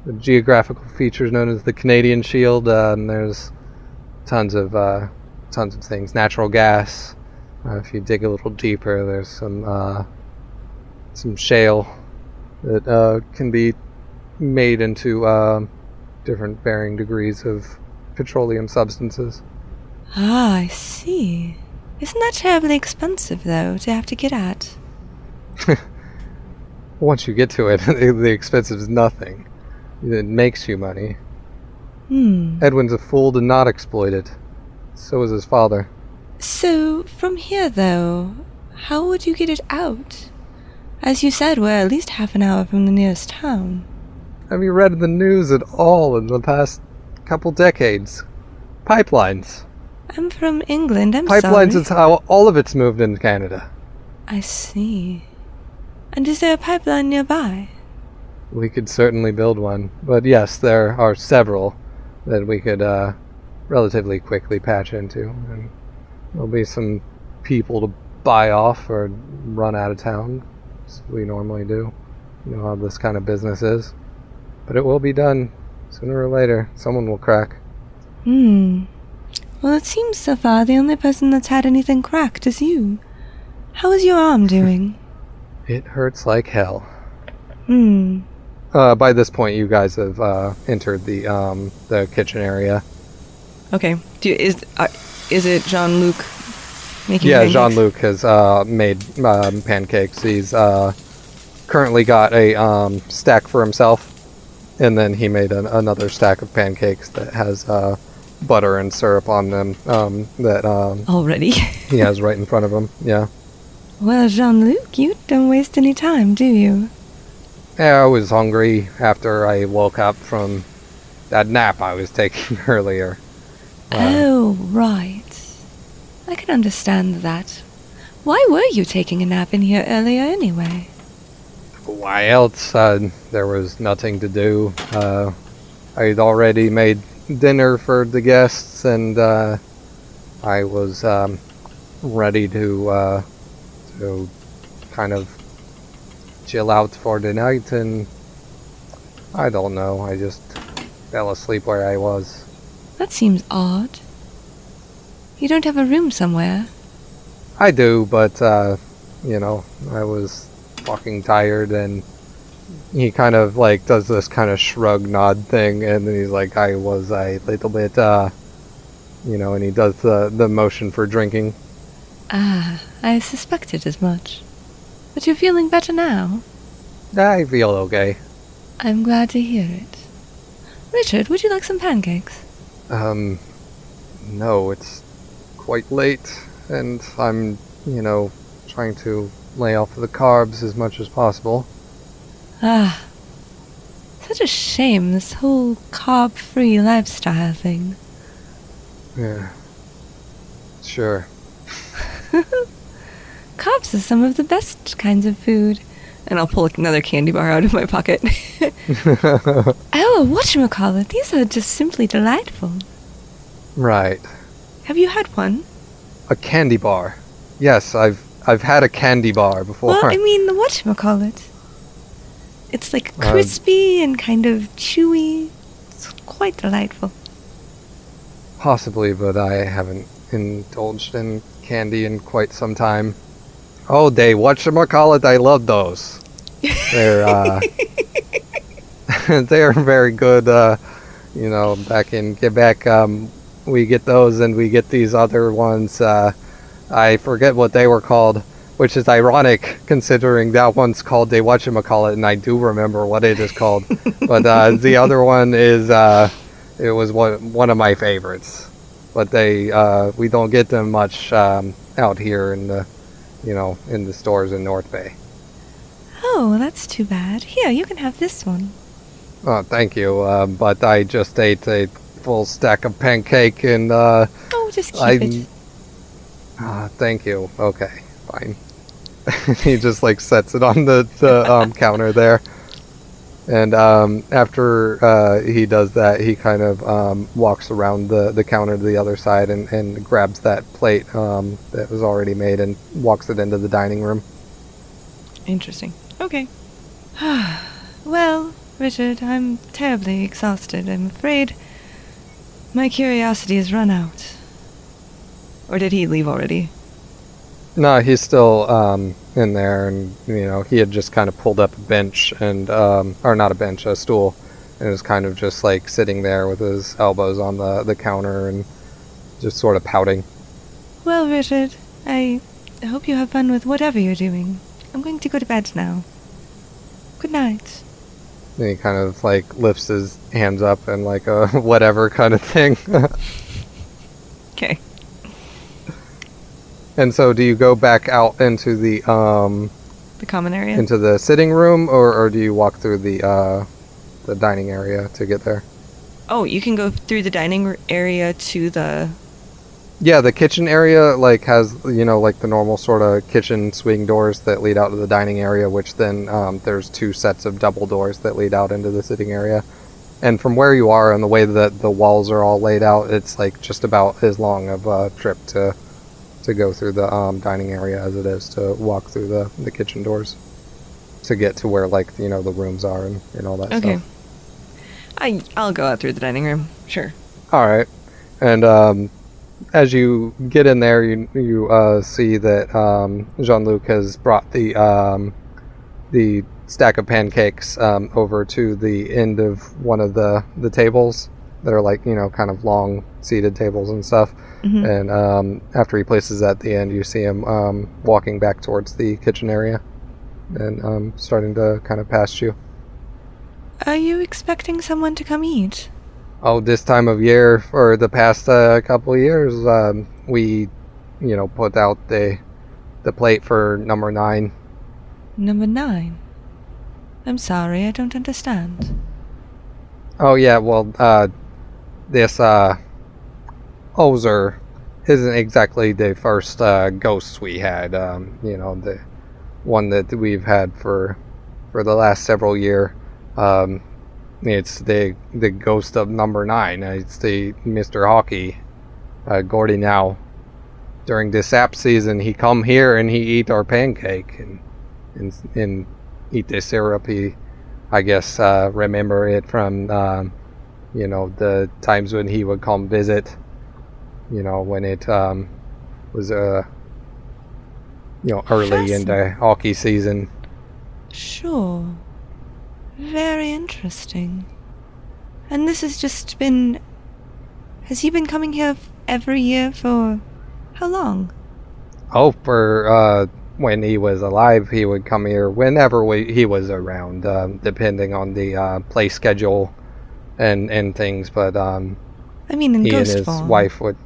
the geographical features known as the Canadian Shield. Uh, and there's tons of uh, tons of things. Natural gas. Uh, if you dig a little deeper, there's some uh, some shale that uh, can be made into uh, different varying degrees of petroleum substances. Ah, I see. Isn't that terribly expensive, though, to have to get at? Once you get to it, the expense is nothing. It makes you money. Hmm. Edwin's a fool to not exploit it. So is his father. So, from here, though, how would you get it out? As you said, we're at least half an hour from the nearest town. Have you read the news at all in the past couple decades? Pipelines. I'm from England, I'm Pipelines sorry. is how all of it's moved in Canada. I see. And is there a pipeline nearby? We could certainly build one. But yes, there are several that we could uh, relatively quickly patch into. And there'll be some people to buy off or run out of town, as we normally do. You know how this kind of business is. But it will be done sooner or later. Someone will crack. Hmm. Well, it seems so far the only person that's had anything cracked is you. How is your arm doing? It hurts like hell. Hmm. Uh, by this point, you guys have uh, entered the um, the kitchen area. Okay. Do you, is uh, is it Jean Luc making? Yeah? Jean Luc has uh, made um, pancakes. He's uh, currently got a um, stack for himself, and then he made an, another stack of pancakes that has uh, butter and syrup on them um, that um, Already. he has right in front of him. Yeah. Well, Jean Luc, you don't waste any time, do you? Yeah, I was hungry after I woke up from that nap I was taking earlier. Uh, oh, right. I can understand that. Why were you taking a nap in here earlier anyway? why else? Uh, there was nothing to do. Uh, I'd already made dinner for the guests, and uh, I was um, ready to uh, to kind of chill out for the night. And I don't know. I just fell asleep where I was. That seems odd. You don't have a room somewhere. I do, but uh, you know, I was fucking tired, and he kind of like does this kind of shrug nod thing, and then he's like, "I was a little bit, uh, you know," and he does the the motion for drinking. Ah, I suspected as much. But you're feeling better now. I feel okay. I'm glad to hear it. Richard, would you like some pancakes? Um, no, it's quite late, and I'm, you know, trying to lay off the carbs as much as possible. Ah, such a shame, this whole carb free lifestyle thing. Yeah. Sure. Carbs are some of the best kinds of food. And I'll pull another candy bar out of my pocket. oh, whatchamacallit, these are just simply delightful. right. Have you had one? A candy bar. Yes, I've I've had a candy bar before. Well, I mean, the whatchamacallit. It's like Uh, crispy and kind of chewy. It's quite delightful. Possibly, but I haven't indulged in candy in quite some time. Oh, they whatchamacallit, I love those. They're uh they are very good uh you know, back in Quebec, um we get those and we get these other ones, uh I forget what they were called, which is ironic considering that one's called they whatchamacallit and I do remember what it is called. but uh the other one is uh it was one one of my favorites. But they uh we don't get them much um out here in the you know, in the stores in North Bay. Oh, that's too bad. Here, you can have this one. Oh, thank you. Uh, but I just ate a full stack of pancake and uh, Oh, just keep I. it. Ah, thank you. Okay, fine. he just like sets it on the the um, counter there, and um, after uh, he does that, he kind of um, walks around the the counter to the other side and and grabs that plate um, that was already made and walks it into the dining room. Interesting. Okay. well, Richard, I'm terribly exhausted. I'm afraid my curiosity has run out. Or did he leave already? No, he's still um, in there, and you know he had just kind of pulled up a bench and, um, or not a bench, a stool, and was kind of just like sitting there with his elbows on the the counter and just sort of pouting. Well, Richard, I hope you have fun with whatever you're doing. I'm going to go to bed now. Good night. And he kind of like lifts his hands up and like a whatever kind of thing. Okay. And so, do you go back out into the um The common area? into the sitting room, or or do you walk through the uh the dining area to get there? oh, you can go through the dining area to the. Yeah, the kitchen area like has you know like the normal sort of kitchen swing doors that lead out to the dining area, which then um, there's two sets of double doors that lead out into the sitting area. And from where you are and the way that the walls are all laid out, it's like just about as long of a trip to to go through the um, dining area as it is to walk through the, the kitchen doors to get to where like you know the rooms are and, and all that Okay. stuff. I, I'll go out through the dining room. Sure. All right. And um, as you get in there, you you uh, see that um, Jean Luc has brought the um, the stack of pancakes um, over to the end of one of the the tables that are like you know kind of long seated tables and stuff. Mhm. And um, after he places that at the end, you see him um, walking back towards the kitchen area and um, starting to kind of pass you. Are you expecting someone to come eat? Oh, this time of year for the past uh, couple of years, um, we, you know, put out the the plate for number nine. Number nine. I'm sorry, I don't understand. Oh yeah, well, uh, this uh, Ozer isn't exactly the first uh, ghost we had. Um, you know, the one that we've had for for the last several year. Um, it's the the ghost of number nine. Uh, It's the Mister Hockey, uh, Gordie. Now, during this sap season, he come here and he eat our pancake and and and eat the syrup. He I guess uh, remember it from um, you know the times when he would come visit. You know when it um, was uh, you know early into Fascinating. hockey season. Sure. Very interesting. And this has just been. Has he been coming here every year for. how long? Oh, for uh, when he was alive, he would come here whenever we, he was around, um, depending on the uh, play schedule and and things. But um, I mean, in he and his form. wife would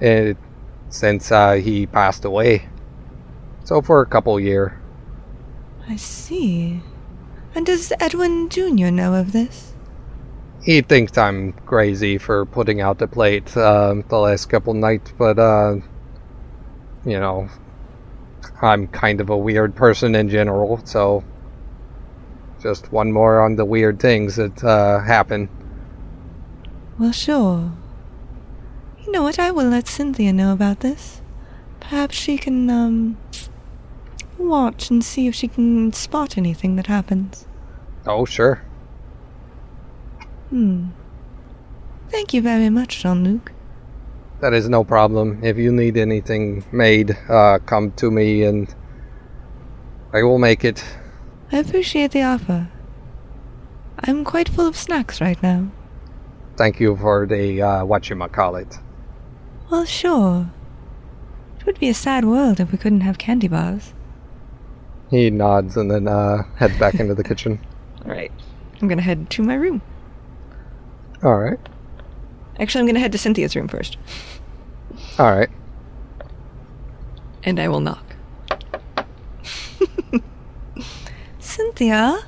it, since uh, he passed away so for a couple year I see. And does Edwin Jr. know of this? he thinks i'm crazy for putting out the plate um, the last couple nights but uh, you know i'm kind of a weird person in general so just one more on the weird things that uh, happen Well, sure. You know what? I will let Cynthia know about this. Perhaps she can, um. watch and see if she can spot anything that happens. oh sure Hmm. Thank you very much, Jean Luc. that is no problem if you need anything made uh, come to me and i will make it I appreciate the offer. I'm quite full of snacks right now. thank you for the uh, whatchamacallit. Well, sure. It would be a sad world if we couldn't have candy bars. He nods and then uh, heads back into the kitchen. Alright. I'm gonna head to my room. All right, Actually, I'm gonna head to Cynthia's room first. all right. And I will knock. Cynthia?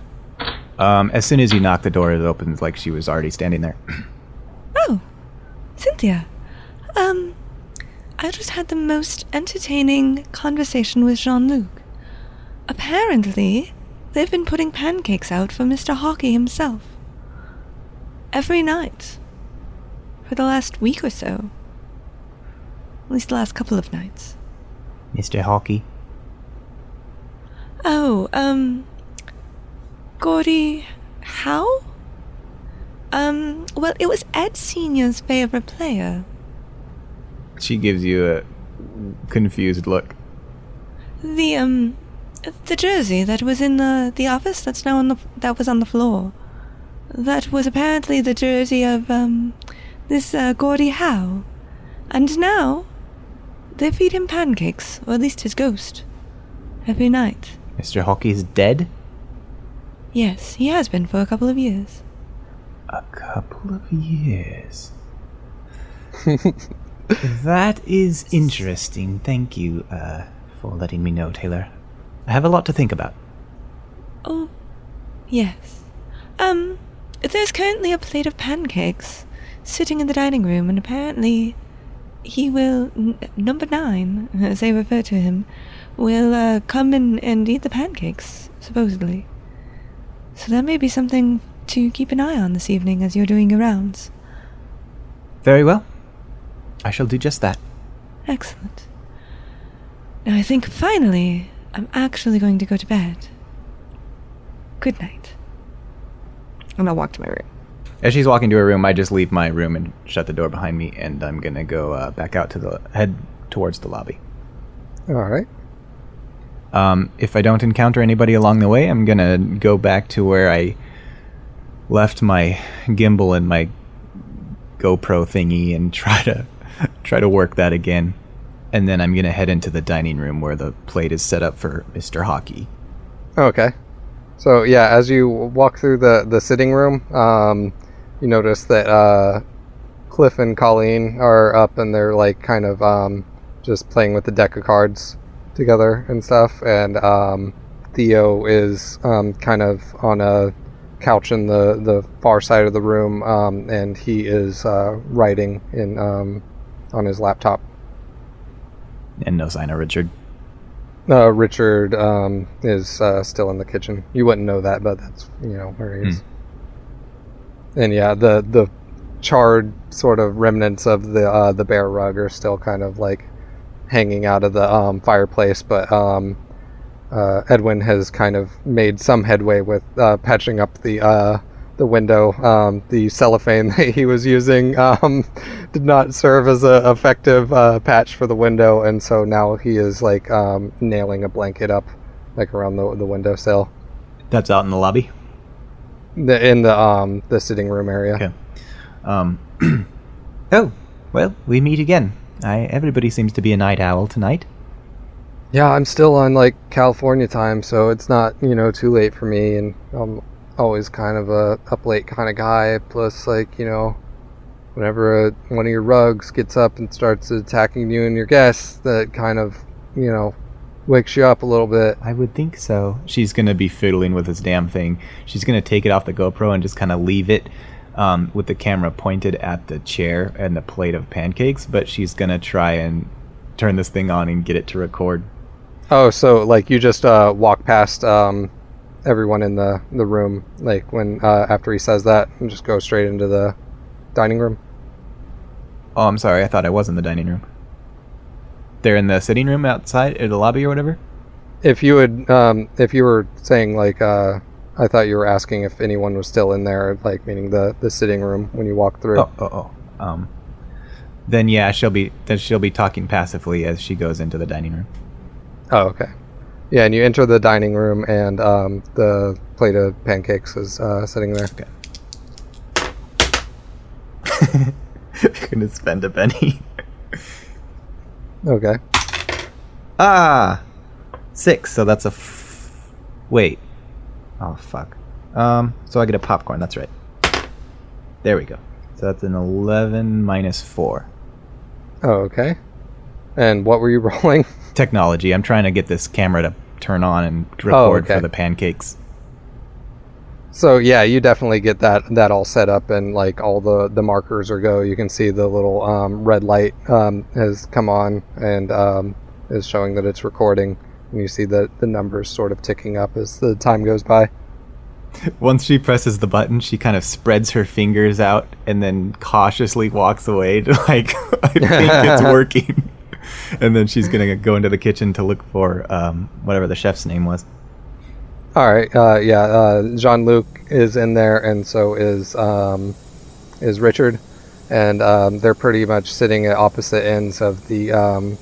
Um, as soon as you knock, the door it opens like she was already standing there. Oh, Cynthia. Um, I just had the most entertaining conversation with Jean Luc. Apparently, they've been putting pancakes out for Mr. Hockey himself. Every night. For the last week or so. At least the last couple of nights. Mr. Hockey. Oh, um. Gordie. How? Um, well, it was Ed Sr.'s favorite player. She gives you a confused look. The, um. The jersey that was in the, the office that's now on the. that was on the floor. That was apparently the jersey of, um. this, uh, Gordie Howe. And now. They feed him pancakes, or at least his ghost. Every night. Mr. Hockey's dead? Yes, he has been for a couple of years. A couple of years. that is interesting. Thank you uh, for letting me know, Taylor. I have a lot to think about. Oh, yes. Um, there's currently a plate of pancakes sitting in the dining room, and apparently he will, n- number nine, as they refer to him, will uh, come in and eat the pancakes, supposedly. So that may be something to keep an eye on this evening as you're doing your rounds. Very well. I shall do just that. Excellent. Now I think finally I'm actually going to go to bed. Good night. And I'll walk to my room. As she's walking to her room, I just leave my room and shut the door behind me, and I'm gonna go uh, back out to the head towards the lobby. All right. Um, if I don't encounter anybody along the way, I'm gonna go back to where I left my gimbal and my GoPro thingy and try to try to work that again. And then I'm gonna head into the dining room where the plate is set up for Mr. Hockey. Okay. So yeah, as you walk through the the sitting room, um, you notice that uh, Cliff and Colleen are up and they're like kind of um, just playing with the deck of cards together and stuff. And um, Theo is um, kind of on a couch in the the far side of the room, um, and he is uh, writing in um, on his laptop. And no sign of Richard. Uh, Richard um, is uh, still in the kitchen. You wouldn't know that, but that's you know where he is. And yeah, the the charred sort of remnants of the uh, the bear rug are still kind of like hanging out of the um, fireplace, but um, uh, Edwin has kind of made some headway with uh, patching up the uh, the window. Um, the cellophane that he was using um, did not serve as an effective uh, patch for the window, and so now he is like um, nailing a blanket up like around the the windowsill That's out in the lobby. the, in the um the sitting room area. Okay. Um. oh, well, we meet again. I, everybody seems to be a night owl tonight. Yeah, I'm still on like California time, so it's not you know too late for me, and I'm always kind of a up late kind of guy. Plus, like you know, whenever uh one of your rugs gets up and starts attacking you and your guests, that kind of you know wakes you up a little bit. I would think so. She's gonna be fiddling with this damn thing. She's gonna take it off the GoPro and just kind of leave it um, with the camera pointed at the chair and the plate of pancakes. But she's gonna try and turn this thing on and get it to record. Oh, so like you just uh, walk past um, everyone in the the room, like when uh, after he says that, and just go straight into the dining room. Oh, I'm sorry. I thought I was in the dining room. They're in the sitting room outside, or the lobby, or whatever. If you would, um, if you were saying like, uh, I thought you were asking if anyone was still in there, like meaning the the sitting room when you walk through. Oh, oh, oh. Um. Then yeah, she'll be then she'll be talking passively as she goes into the dining room. Oh, okay. Yeah, and you enter the dining room, and um, the plate of pancakes is uh, sitting there. Okay, you're gonna spend a Benny. Okay. ah, six. So that's a. F- wait. Oh fuck. Um. So I get a popcorn. That's right. There we go. So that's an eleven minus four. Oh, okay. And what were you rolling? Technology. I'm trying to get this camera to turn on and record Oh, okay. for the pancakes. So yeah, you definitely get that that all set up and like all the the markers are go. You can see the little um, red light um, has come on and um, is showing that it's recording. And you see the the numbers sort of ticking up as the time goes by. Once she presses the button, she kind of spreads her fingers out and then cautiously walks away to like I think it's working. and then she's gonna go into the kitchen to look for um, whatever the chef's name was. All right. Uh, yeah. Uh, Jean Luc is in there, and so is um, is Richard, and um, they're pretty much sitting at opposite ends of the um,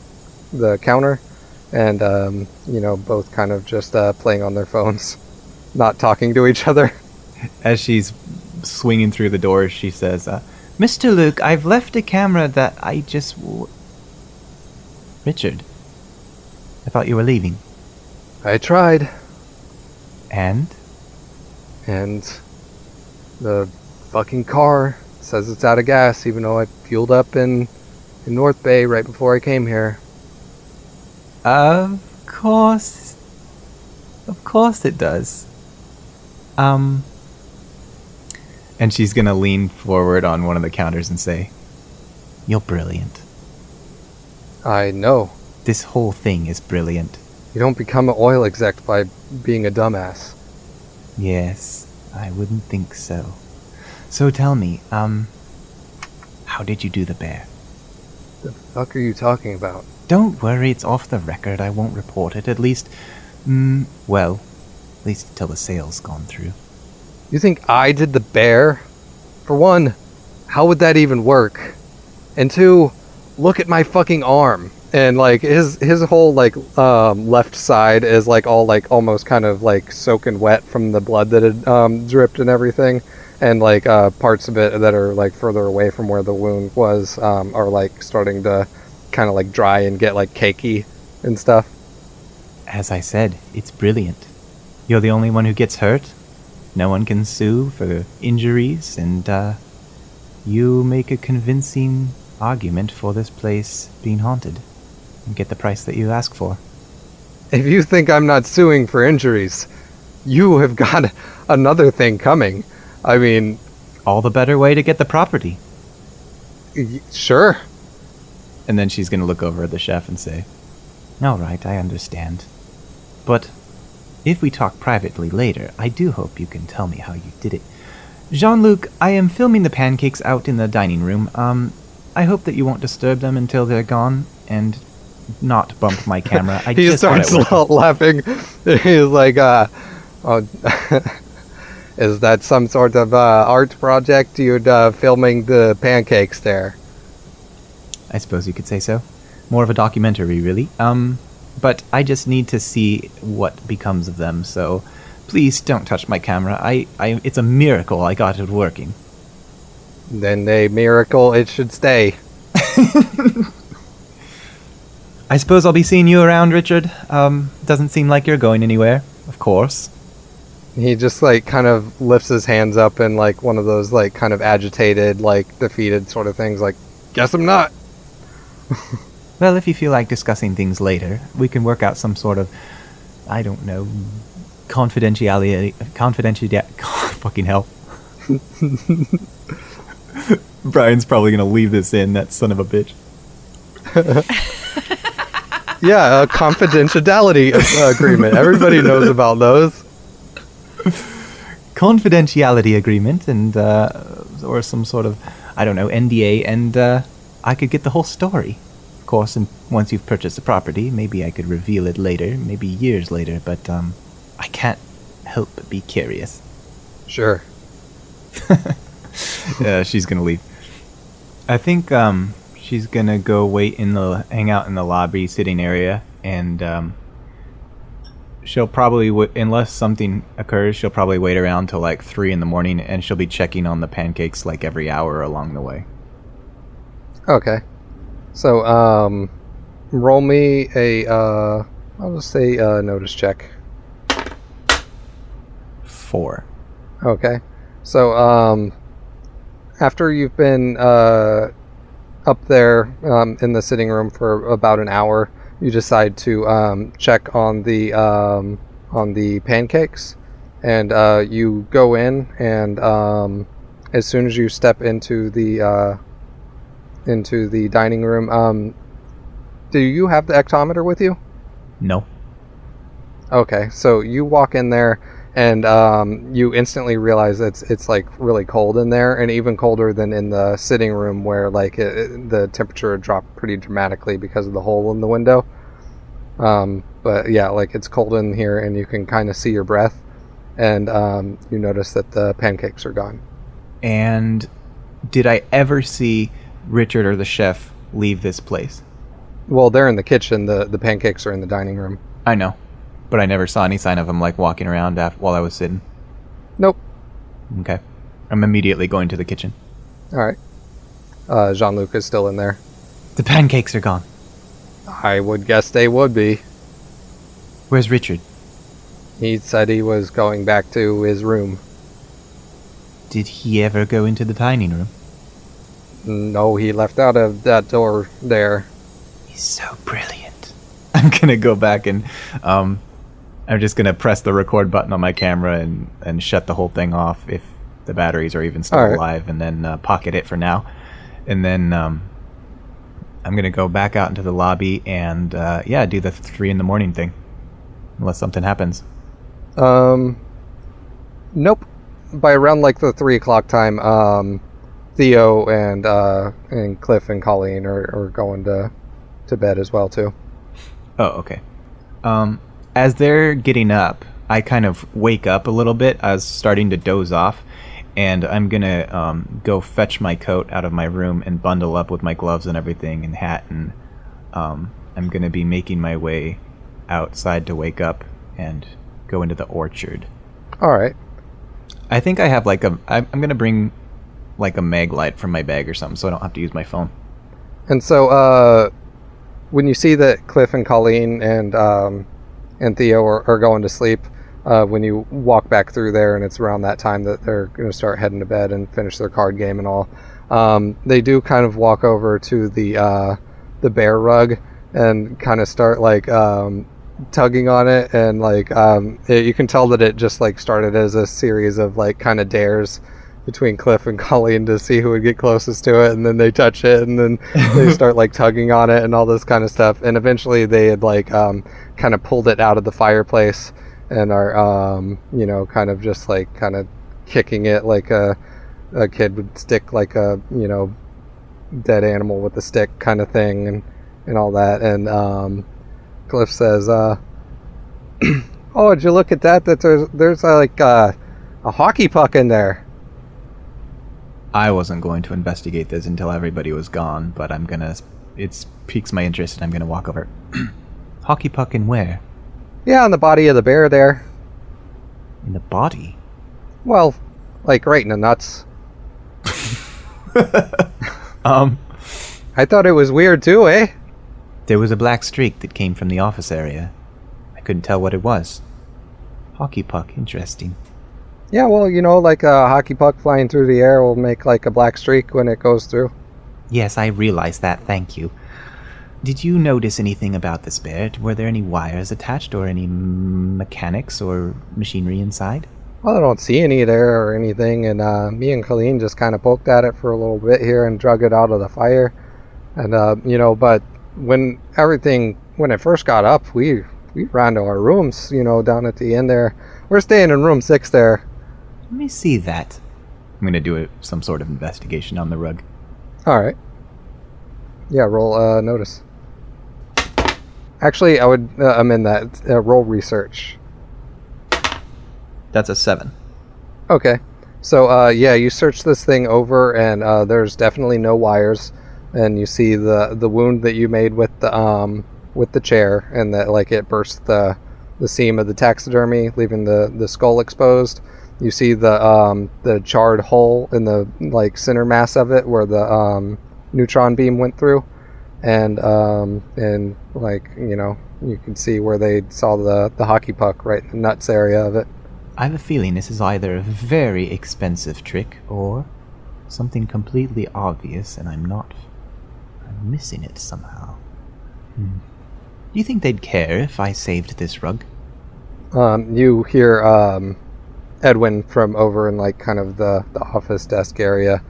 the counter, and um, you know both kind of just uh, playing on their phones, not talking to each other. As she's swinging through the door, she says, uh, "Mr. Luke, I've left a camera that I just." W- Richard, I thought you were leaving. I tried, And and the fucking car says it's out of gas, even though I fueled up in in North Bay right before I came here. Of course. Of course it does. Um. And she's gonna lean forward on one of the counters and say, You're brilliant. I know. This whole thing is brilliant. You don't become an oil exec by being a dumbass. Yes, I wouldn't think so. So tell me, um, how did you do the bear? The fuck are you talking about? Don't worry, it's off the record. I won't report it. At least, mm, well, at least until the sale's gone through. You think I did the bear? For one, how would that even work? And two, look at my fucking arm. And like his his whole like um, left side is like all like almost kind of like soaking wet from the blood that had um, dripped and everything, and like uh, parts of it that are like further away from where the wound was um, are like starting to kind of like dry and get like cakey and stuff. As I said, it's brilliant. You're the only one who gets hurt. No one can sue for injuries, and uh, you make a convincing argument for this place being haunted and get the price that you ask for. If you think I'm not suing for injuries, you have got another thing coming. I mean, All the better way to get the property. y- sure. And then she's going to look over at the chef and say, All right, I understand. But if we talk privately later, I do hope you can tell me how you did it. Jean Luc, I am filming the pancakes out in the dining room. Um, I hope that you won't disturb them until they're gone and not bump my camera. I he just starts laughing. He's like, uh, oh, is that some sort of uh, art project you'd uh, filming the pancakes there? I suppose you could say so. More of a documentary, really. Um, but I just need to see what becomes of them, so please don't touch my camera. I, I, it's a miracle I got it working. Then a miracle it should stay. I suppose I'll be seeing you around, Richard. Um, doesn't seem like you're going anywhere, of course. He just like kind of lifts his hands up in like one of those like kind of agitated, like defeated sort of things. Like, guess I'm not. Well, if you feel like discussing things later, we can work out some sort of, I don't know, confidentiality. Confidentiality. Fucking hell. Brian's probably gonna leave this in. That son of a bitch. Yeah, a confidentiality agreement. Everybody knows about those. confidentiality agreement and uh, or some sort of I don't know NDA, and uh, I could get the whole story. Of course, and once you've purchased the property, maybe I could reveal it later, maybe years later. But um, I can't help but be curious. Sure. uh, she's gonna leave. I think um, she's gonna go wait in the hang out in the lobby sitting area, and um, she'll probably w- unless something occurs, she'll probably wait around till like three in the morning, and she'll be checking on the pancakes like every hour along the way. Okay. So, um, roll me a, uh, I'll just say, uh, notice check. Four. Okay. So, um, after you've been, uh, up there, um, in the sitting room for about an hour, you decide to, um, check on the, um, on the pancakes. And, uh, you go in and, um, as soon as you step into the, uh, into the dining room, um, do you have the ectometer with you? No. Okay, so you walk in there and um, you instantly realize it's it's like really cold in there, and even colder than in the sitting room where like it, it- the temperature dropped pretty dramatically because of the hole in the window. Um, but yeah, like it's cold in here, and you can kind of see your breath, and um, you notice that the pancakes are gone. And did I ever see Richard or the chef leave this place? Well, they're in the kitchen. the The pancakes are in the dining room. I know, but I never saw any sign of him like walking around af- while I was sitting. Nope. Okay. I'm immediately going to the kitchen. All right. Uh, Jean Luc is still in there. The pancakes are gone. I would guess they would be. Where's Richard? He said he was going back to his room. Did he ever go into the dining room? No, he left out of that door there. He's so brilliant. I'm gonna go back and um, I'm just gonna press the record button on my camera and and shut the whole thing off if the batteries are even still All right. alive, and then uh, pocket it for now, and then um, I'm gonna go back out into the lobby and uh, yeah, do the three in the morning thing, unless something happens. Um, nope. By around like the three o'clock time, um, Theo and uh, and Cliff and Colleen are, are going to to bed as well too. Oh, okay. Um, as they're getting up, I kind of wake up a little bit. I was starting to doze off, and I'm gonna um, go fetch my coat out of my room and bundle up with my gloves and everything and hat, and um, I'm gonna be making my way outside to wake up and go into the orchard. All right. I think I have like a. I'm I'm gonna bring like a mag light from my bag or something, so I don't have to use my phone. And so, uh, when you see that Cliff and Colleen and um, and Theo are, are going to sleep, uh, when you walk back through there, and it's around that time that they're going to start heading to bed and finish their card game and all, um, they do kind of walk over to the uh, the bear rug and kind of start like um, tugging on it, and like um, it, you can tell that it just like started as a series of like kind of dares between Cliff and Colleen to see who would get closest to it, and then they touch it, and then they start like tugging on it and all this kind of stuff. And eventually, they had like um, kind of pulled it out of the fireplace and are um, you know kind of just like kind of kicking it like a a kid would stick like a you know dead animal with a stick kind of thing and and all that. And um, Cliff says, uh, "Oh, did you look at that? That there's there's uh, like uh, a hockey puck in there." I wasn't going to investigate this until everybody was gone, but I'm gonna. It piques my interest, and I'm gonna walk over. Hockey puck in where? Yeah, on the body of the bear there. In the body. Well, like right in the nuts. Um, I thought it was weird too, eh? there was a black streak that came from the office area. I couldn't tell what it was. Hockey puck, interesting. Yeah, well, you know, like a hockey puck flying through the air will make like a black streak when it goes through. Yes, I realize that. Thank you. Did you notice anything about this bear? Were there any wires attached or any mechanics or machinery inside? Well, I don't see any there or anything, and uh, me and Colleen just kind of poked at it for a little bit here and drug it out of the fire, and uh, you know, but when everything when it first got up, we we ran to our rooms, you know, down at the end there. We're staying in room six there. Let me see that. I'm gonna do a, some sort of investigation on the rug. All right. Yeah, roll uh, notice. Actually, I would uh, amend that. Uh, roll research. That's a seven. Okay. So, uh, yeah, you search this thing over, and uh, there's definitely no wires, and you see the the wound that you made with the um with the chair, and that like it burst the the seam of the taxidermy, leaving the the skull exposed. You see the um the charred hole in the like center mass of it, where the um neutron beam went through, and um and like you know you can see where they saw the the hockey puck right in the nuts area of it. I have a feeling this is either a very expensive trick or something completely obvious, and I'm not. I'm missing it somehow. Hmm. Do you think they'd care if I saved this rug? Um, you hear um, Edwin from over in like kind of the, the office desk area.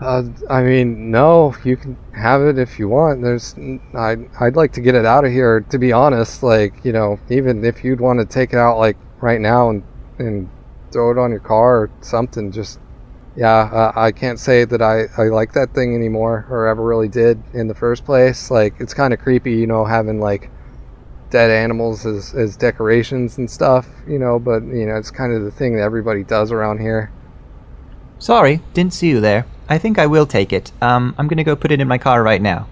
Uh, I mean, no, you can have it if you want. There's, I'd, I'd like to get it out of here. To be honest, like you know, even if you'd want to take it out like right now and and throw it on your car or something, just yeah, uh, I can't say that I, I like that thing anymore or ever really did in the first place. Like, it's kind of creepy, you know, having like dead animals as, as decorations and stuff, you know, but, you know, it's kind of the thing that everybody does around here. Sorry, didn't see you there. I think I will take it. Um, I'm gonna go put it in my car right now.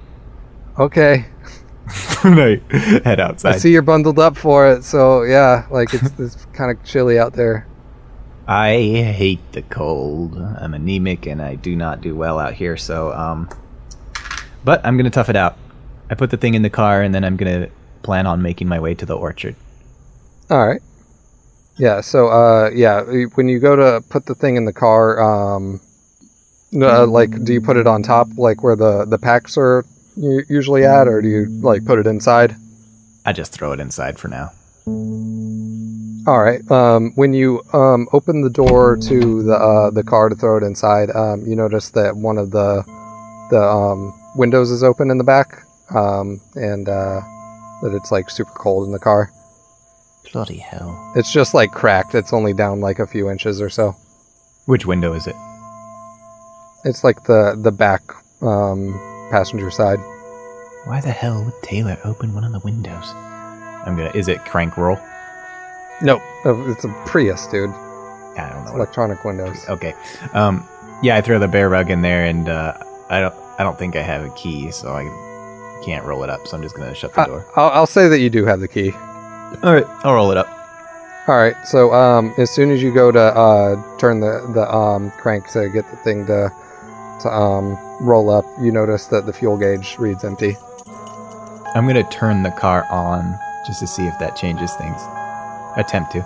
Okay, I head outside. I see you're bundled up for it, so yeah, like it's, it's kind of chilly out there. I hate the cold. I'm anemic and I do not do well out here, so um but I'm going to tough it out. I put the thing in the car and then I'm going to plan on making my way to the orchard. All right. Yeah. So, uh, yeah, when you go to put the thing in the car, um, uh, like, do you put it on top, like where the the packs are usually at, or do you like put it inside? I just throw it inside for now. All right. Um, when you um, open the door to the uh, the car to throw it inside, um, you notice that one of the the um, windows is open in the back, um, and uh, that it's like super cold in the car. Bloody hell. It's just like cracked. It's only down like a few inches or so. Which window is it? It's like the the back um, passenger side. Why the hell would Taylor open one of the windows? I'm gonna. Is it crank roll? Nope, uh, it's a Prius, dude. I don't know. What, Electronic windows. okay. Um, yeah, I throw the bear rug in there, and uh, I don't. I don't think I have a key, so I can't roll it up. So I'm just gonna shut the door. I'll, I'll say that you do have the key. All right, I'll roll it up. All right. So um, as soon as you go to uh, turn the the um, crank to get the thing to to um, roll up, you notice that the fuel gauge reads empty. I'm gonna turn the car on just to see if that changes things. Attempt to.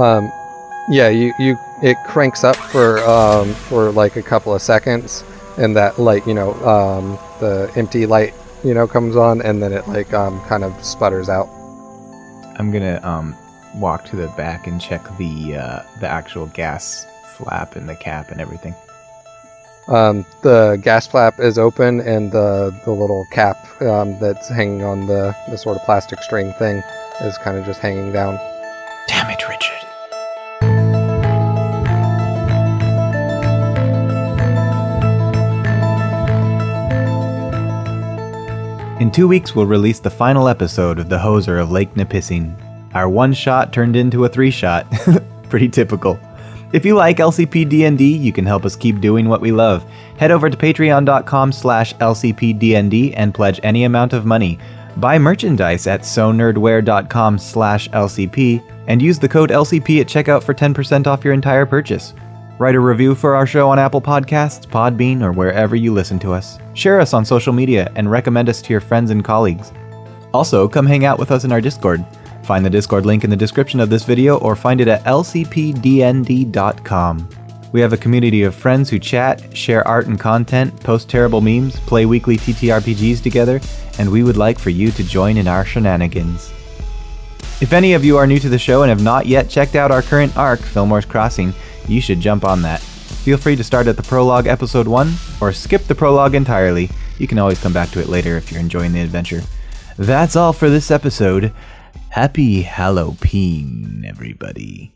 Um, yeah, you, you it cranks up for um, for like a couple of seconds, and that light, you know, um, the empty light, you know, comes on, and then it like um, kind of sputters out. I'm gonna um walk to the back and check the uh, the actual gas flap and the cap and everything. Um, the gas flap is open, and the the little cap um, that's hanging on the the sort of plastic string thing is kind of just hanging down. Damn it, Richard. In two weeks, we'll release the final episode of The Hoser of Lake Nipissing. Our one shot turned into a three shot. Pretty typical. If you like LCPDND, you can help us keep doing what we love. Head over to patreon.com slash LCPDND and pledge any amount of money. Buy merchandise at sonerdwear.com slash LCP and use the code LCP at checkout for 10% off your entire purchase. Write a review for our show on Apple Podcasts, Podbean, or wherever you listen to us. Share us on social media and recommend us to your friends and colleagues. Also, come hang out with us in our Discord. Find the Discord link in the description of this video or find it at lcpdnd.com. We have a community of friends who chat, share art and content, post terrible memes, play weekly TTRPGs together, and we would like for you to join in our shenanigans. If any of you are new to the show and have not yet checked out our current arc, Fillmore's Crossing, you should jump on that. Feel free to start at the prologue episode 1 or skip the prologue entirely. You can always come back to it later if you're enjoying the adventure. That's all for this episode. Happy Halloween, everybody.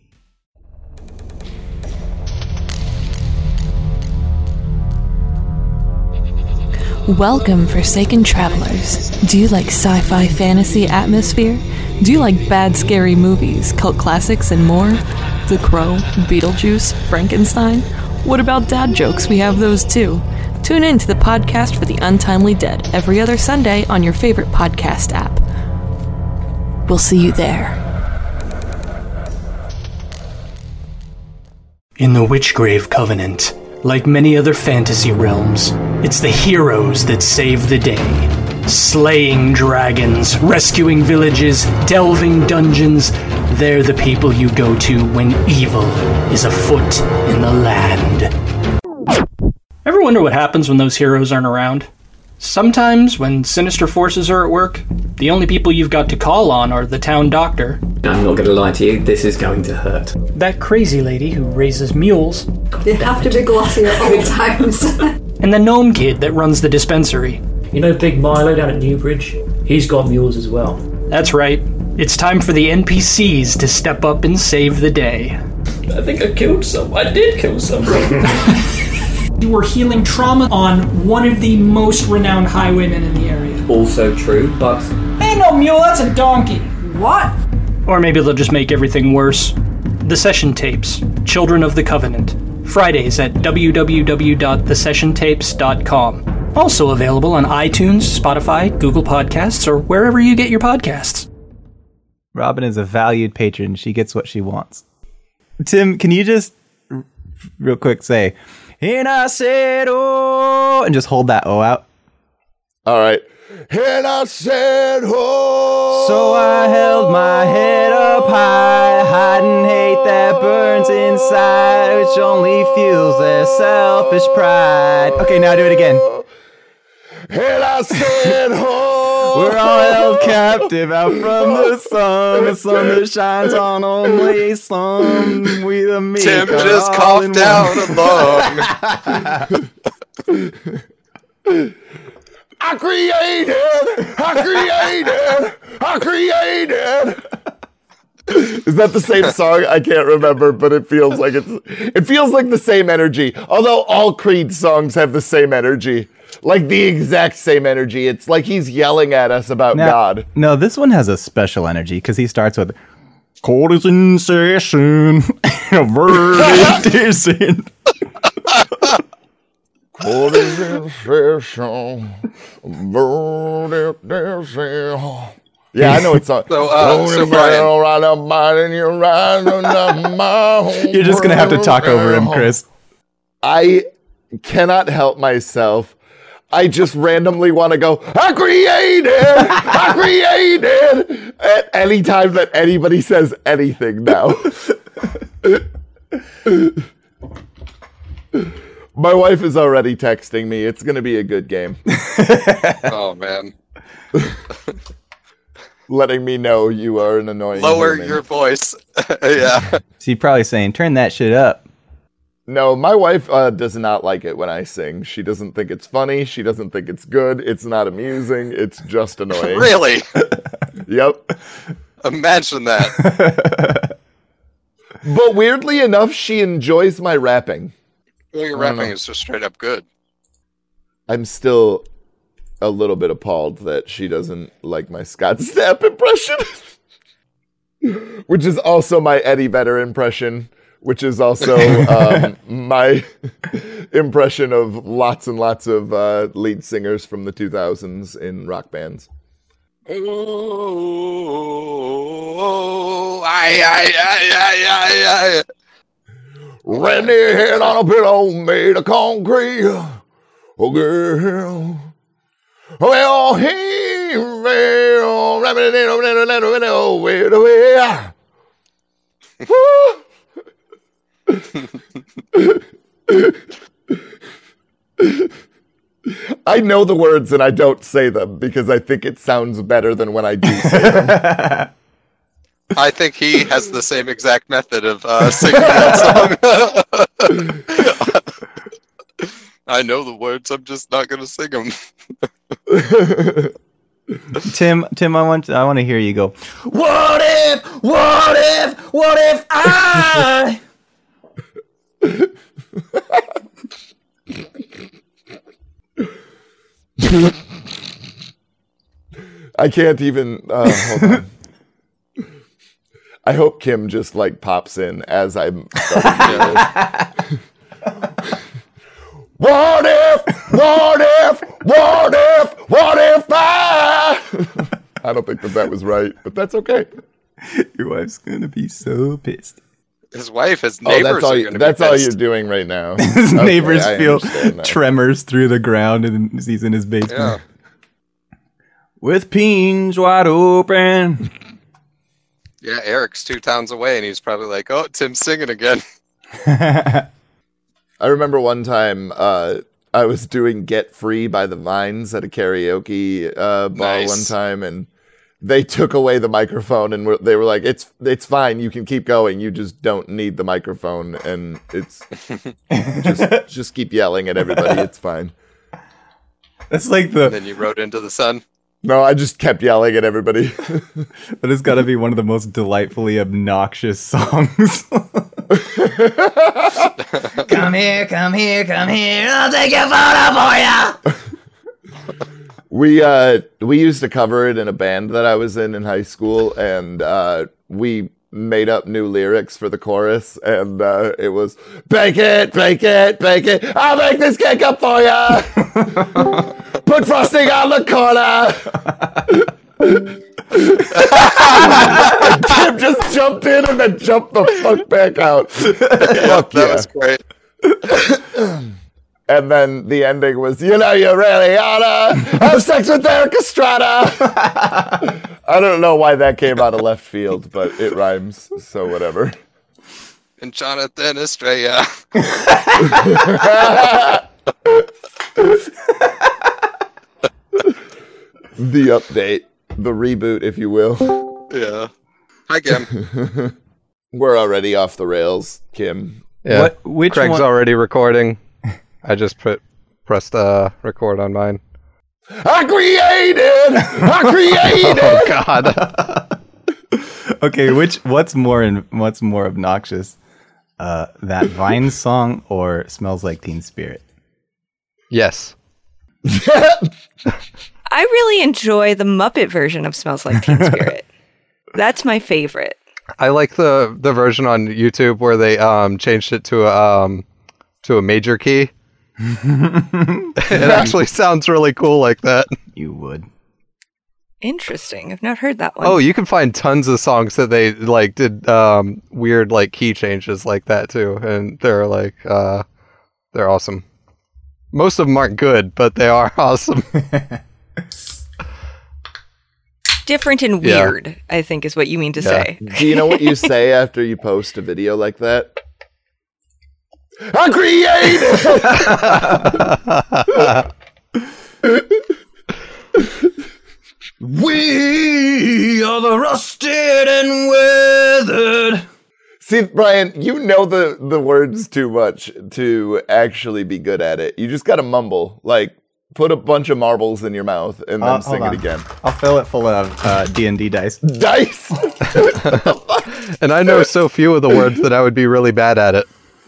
Welcome, Forsaken Travelers. Do you like sci fi fantasy atmosphere? Do you like bad, scary movies, cult classics, and more? The Crow, Beetlejuice, Frankenstein? What about dad jokes? We have those too. Tune in to the podcast for the Untimely Dead every other Sunday on your favorite podcast app. We'll see you there. In the Witchgrave Covenant, like many other fantasy realms, it's the heroes that save the day. Slaying dragons, rescuing villages, delving dungeons, they're the people you go to when evil is afoot in the land. Ever wonder what happens when those heroes aren't around? Sometimes, when sinister forces are at work, the only people you've got to call on are the town doctor, I'm not going to lie to you, this is going to hurt. that crazy lady who raises mules, They have to be glossy at all times. and the gnome kid that runs the dispensary. You know Big Milo down at Newbridge? He's got mules as well. That's right. It's time for the NPCs to step up and save the day. I think I killed some. I did kill someone. You were healing trauma on one of the most renowned highwaymen in the area. also true, but Ain't no mule, that's a donkey. what? Or maybe they'll just make everything worse. The Session Tapes, Children of the Covenant. Fridays at www.thesessiontapes.com. Also available on iTunes, Spotify, Google Podcasts, or wherever you get your podcasts. Robin is a valued patron. She gets what she wants. Tim, can you just real quick say, and I said, oh, and just hold that O out? All right. And I said, oh. So I held my head up high, hiding hate that burns inside, which only fuels their selfish pride. Okay, now do it again. And I said, oh. We're all held captive out from the sun, the sun that shines on only some. We the meek Tim are just all in coughed one. down along. I created, I created, I created. Is that the same song? I can't remember, but it feels like it's it feels like the same energy. Although all Creed songs have the same energy. Like the exact same energy. It's like he's yelling at us about Now- God. No, this one has a special energy because he starts with "Court is in session." Verdict is in. Yeah, I know it's on. So, uh, so Brian- You're just gonna have to talk over him, Chris. I cannot help myself. I just randomly want to go, I created, I created at any time that anybody says anything now. My wife is already texting me. It's going to be a good game. Oh man. Letting me know you are an annoying. Lower human. your voice. yeah. So you're probably saying, turn that shit up. No, my wife uh, does not like it when I sing. She doesn't think it's funny. She doesn't think it's good. It's not amusing. It's just annoying. Really? Yep. Imagine that. But weirdly enough, she enjoys my rapping. Well, your I rapping know. is just straight up good. I'm still a little bit appalled that she doesn't like my Scott Stapp impression, which is also my Eddie Vedder impression, which is also um, my impression of lots and lots of uh, lead singers from the 2000s in rock bands. Oh, I, I, I, I, I, Randy head on a pillow made of concrete. Oh, girl. Well, he I know the words and I don't say them because I think it sounds better than when I do say them. I think he has the same exact method of uh, singing that song. I know the words. I'm just not gonna sing them. Tim, Tim, I want I want to hear you go. What if, what if, what if I? I can't even. Uh, hold on. I hope Kim just like pops in as I'm. starting to do this. what if? What if? What if? What if I? I don't think that that was right, but that's okay. Your wife's gonna be so pissed. His wife, his neighbors. Oh, that's all. are You, gonna that's be all you're doing right now. His Okay, neighbors I feel tremors through the ground and he's in his basement. Yeah. With peens wide open. Yeah, Eric's two towns away, and he's probably like, "Oh, Tim's singing again." I remember one time uh, I was doing "Get Free" by the Vines at a karaoke uh, bar Nice. one time, and they took away the microphone, and were, they were like, "It's it's fine, you can keep going. You just don't need the microphone, and it's just just keep yelling at everybody. It's fine." That's like And the then you rode into the sun. No, I just kept yelling at everybody. that has got to be one of the most delightfully obnoxious songs. Come here, come here, come here. I'll take your photo for ya. we uh we used to cover it in a band that I was in in high school, and uh, we made up new lyrics for the chorus, and uh, it was "Bake it, bake it, bake it. I'll make this cake up for ya. Put frosting on the corner." Tim just jumped in and then jumped the fuck back out. Fuck that yeah. was great. And then the ending was, you know, you really oughta have sex with Erik Estrada. I don't know why that came out of left field, but it rhymes, so whatever. And Jonathan Estrella. The update, the reboot, if you will. yeah. Hi, Kim. We're already off the rails, Kim. Yeah. What- which Craig's one- already recording. I just put pressed uh, record on mine. I created! I created! Oh God. okay, which what's more in, what's more obnoxious? Uh, that Vine song or Smells Like Teen Spirit? yes. I really enjoy the Muppet version of Smells Like Teen Spirit. That's my favorite. I like the the version on YouTube where they um changed it to a um to a major key. it actually sounds really cool like that. You would. Interesting. I've not heard that one. Oh, you can find tons of songs that they like did um weird like key changes like that too, and they're like uh they're awesome. Most of them aren't good, but they are awesome. Different and Yeah. weird, I think is what you mean to Yeah. say. Do you know what you say after you post a video like that? I created. We are the rusted and weathered. See, Brian, you know the the words too much to actually be good at it. You just got to mumble, like put a bunch of marbles in your mouth and then Uh, sing it again. I'll fill it full of uh, D&D dice. Dice. and I know so few of the words that I would be really bad at it.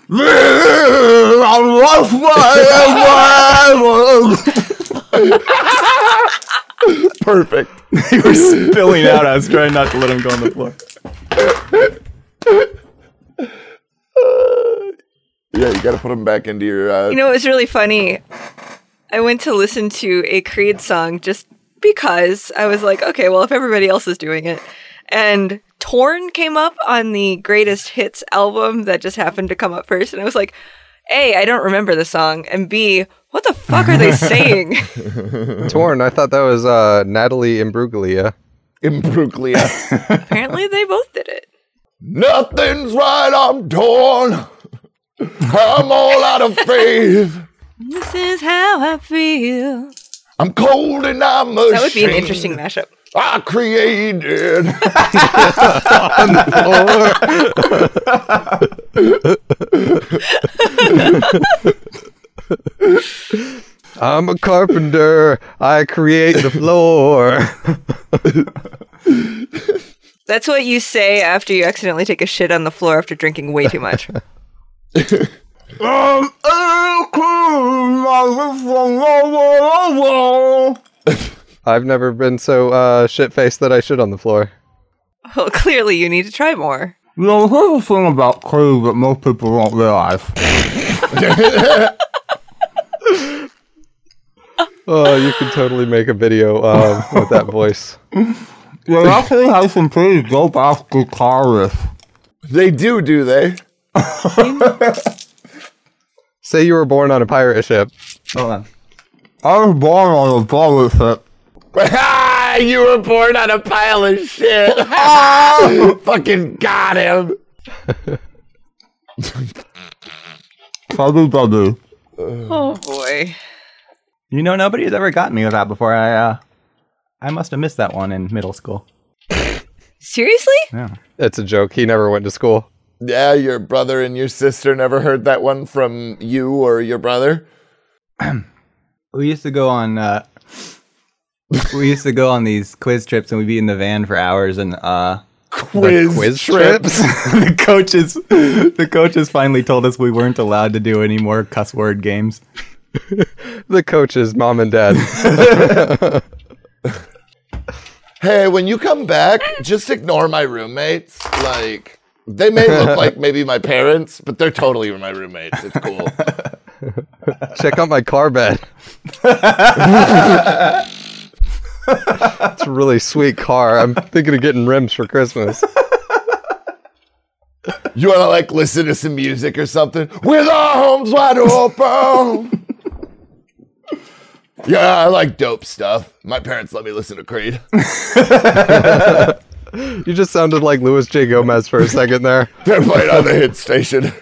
Perfect. you were spilling out. I was trying not to let him go on the floor. Yeah, you got to put them back into your. Uh, You know, it was really funny. I went to listen to a Creed song just because I was like, okay, well, if everybody else is doing it. And Torn came up on the greatest hits album that just happened to come up first. And I was like, A, I don't remember the song. And B, what the fuck are they saying? Torn, I thought that was uh Natalie Imbruglia. Imbruglia. Apparently, they both did it. Nothing's right. I'm torn. I'm all out of faith. This is how I feel. I'm cold and I'm ashamed. That would be an interesting mashup. I created. I'm a carpenter. I create the floor. That's what you say after you accidentally take a shit on the floor after drinking way too much. I've never been so uh, shit faced that I shit on the floor. well, clearly, you need to try more. You know, here's the thing about crew that most people don't realize. Oh, you could totally make a video um, with that voice. They actually have some pretty dope ass guitar riffs. They do, do they? Say you were born on a pirate ship. Hold on. I was born on a pirate ship. Ah, you were born on a pile of shit. Fucking got him. Chubby Dubby. Oh boy. You know, nobody's ever gotten me with that before. I uh, I must have missed that one in middle school. Seriously? Yeah. It's a joke. He never went to school. Yeah, your brother and your sister never heard that one from you or your brother. We used to go on. Uh, we used to go on these quiz trips, and we'd be in the van for hours. And uh, Quiz, quiz trips. the coaches, the coaches finally told us we weren't allowed to do any more cuss word games. The coaches, mom and dad. Hey, when you come back, just ignore my roommates. Like, they may look like maybe my parents, but they're totally my roommates. It's cool. Check out my car bed. it's a really sweet car. I'm thinking of getting rims for Christmas. You want to like listen to some music or something? With our homes wide open. yeah, I like dope stuff. My parents let me listen to Creed. You just sounded like Luis J. Gomez for a second there. They're playing on the hit station.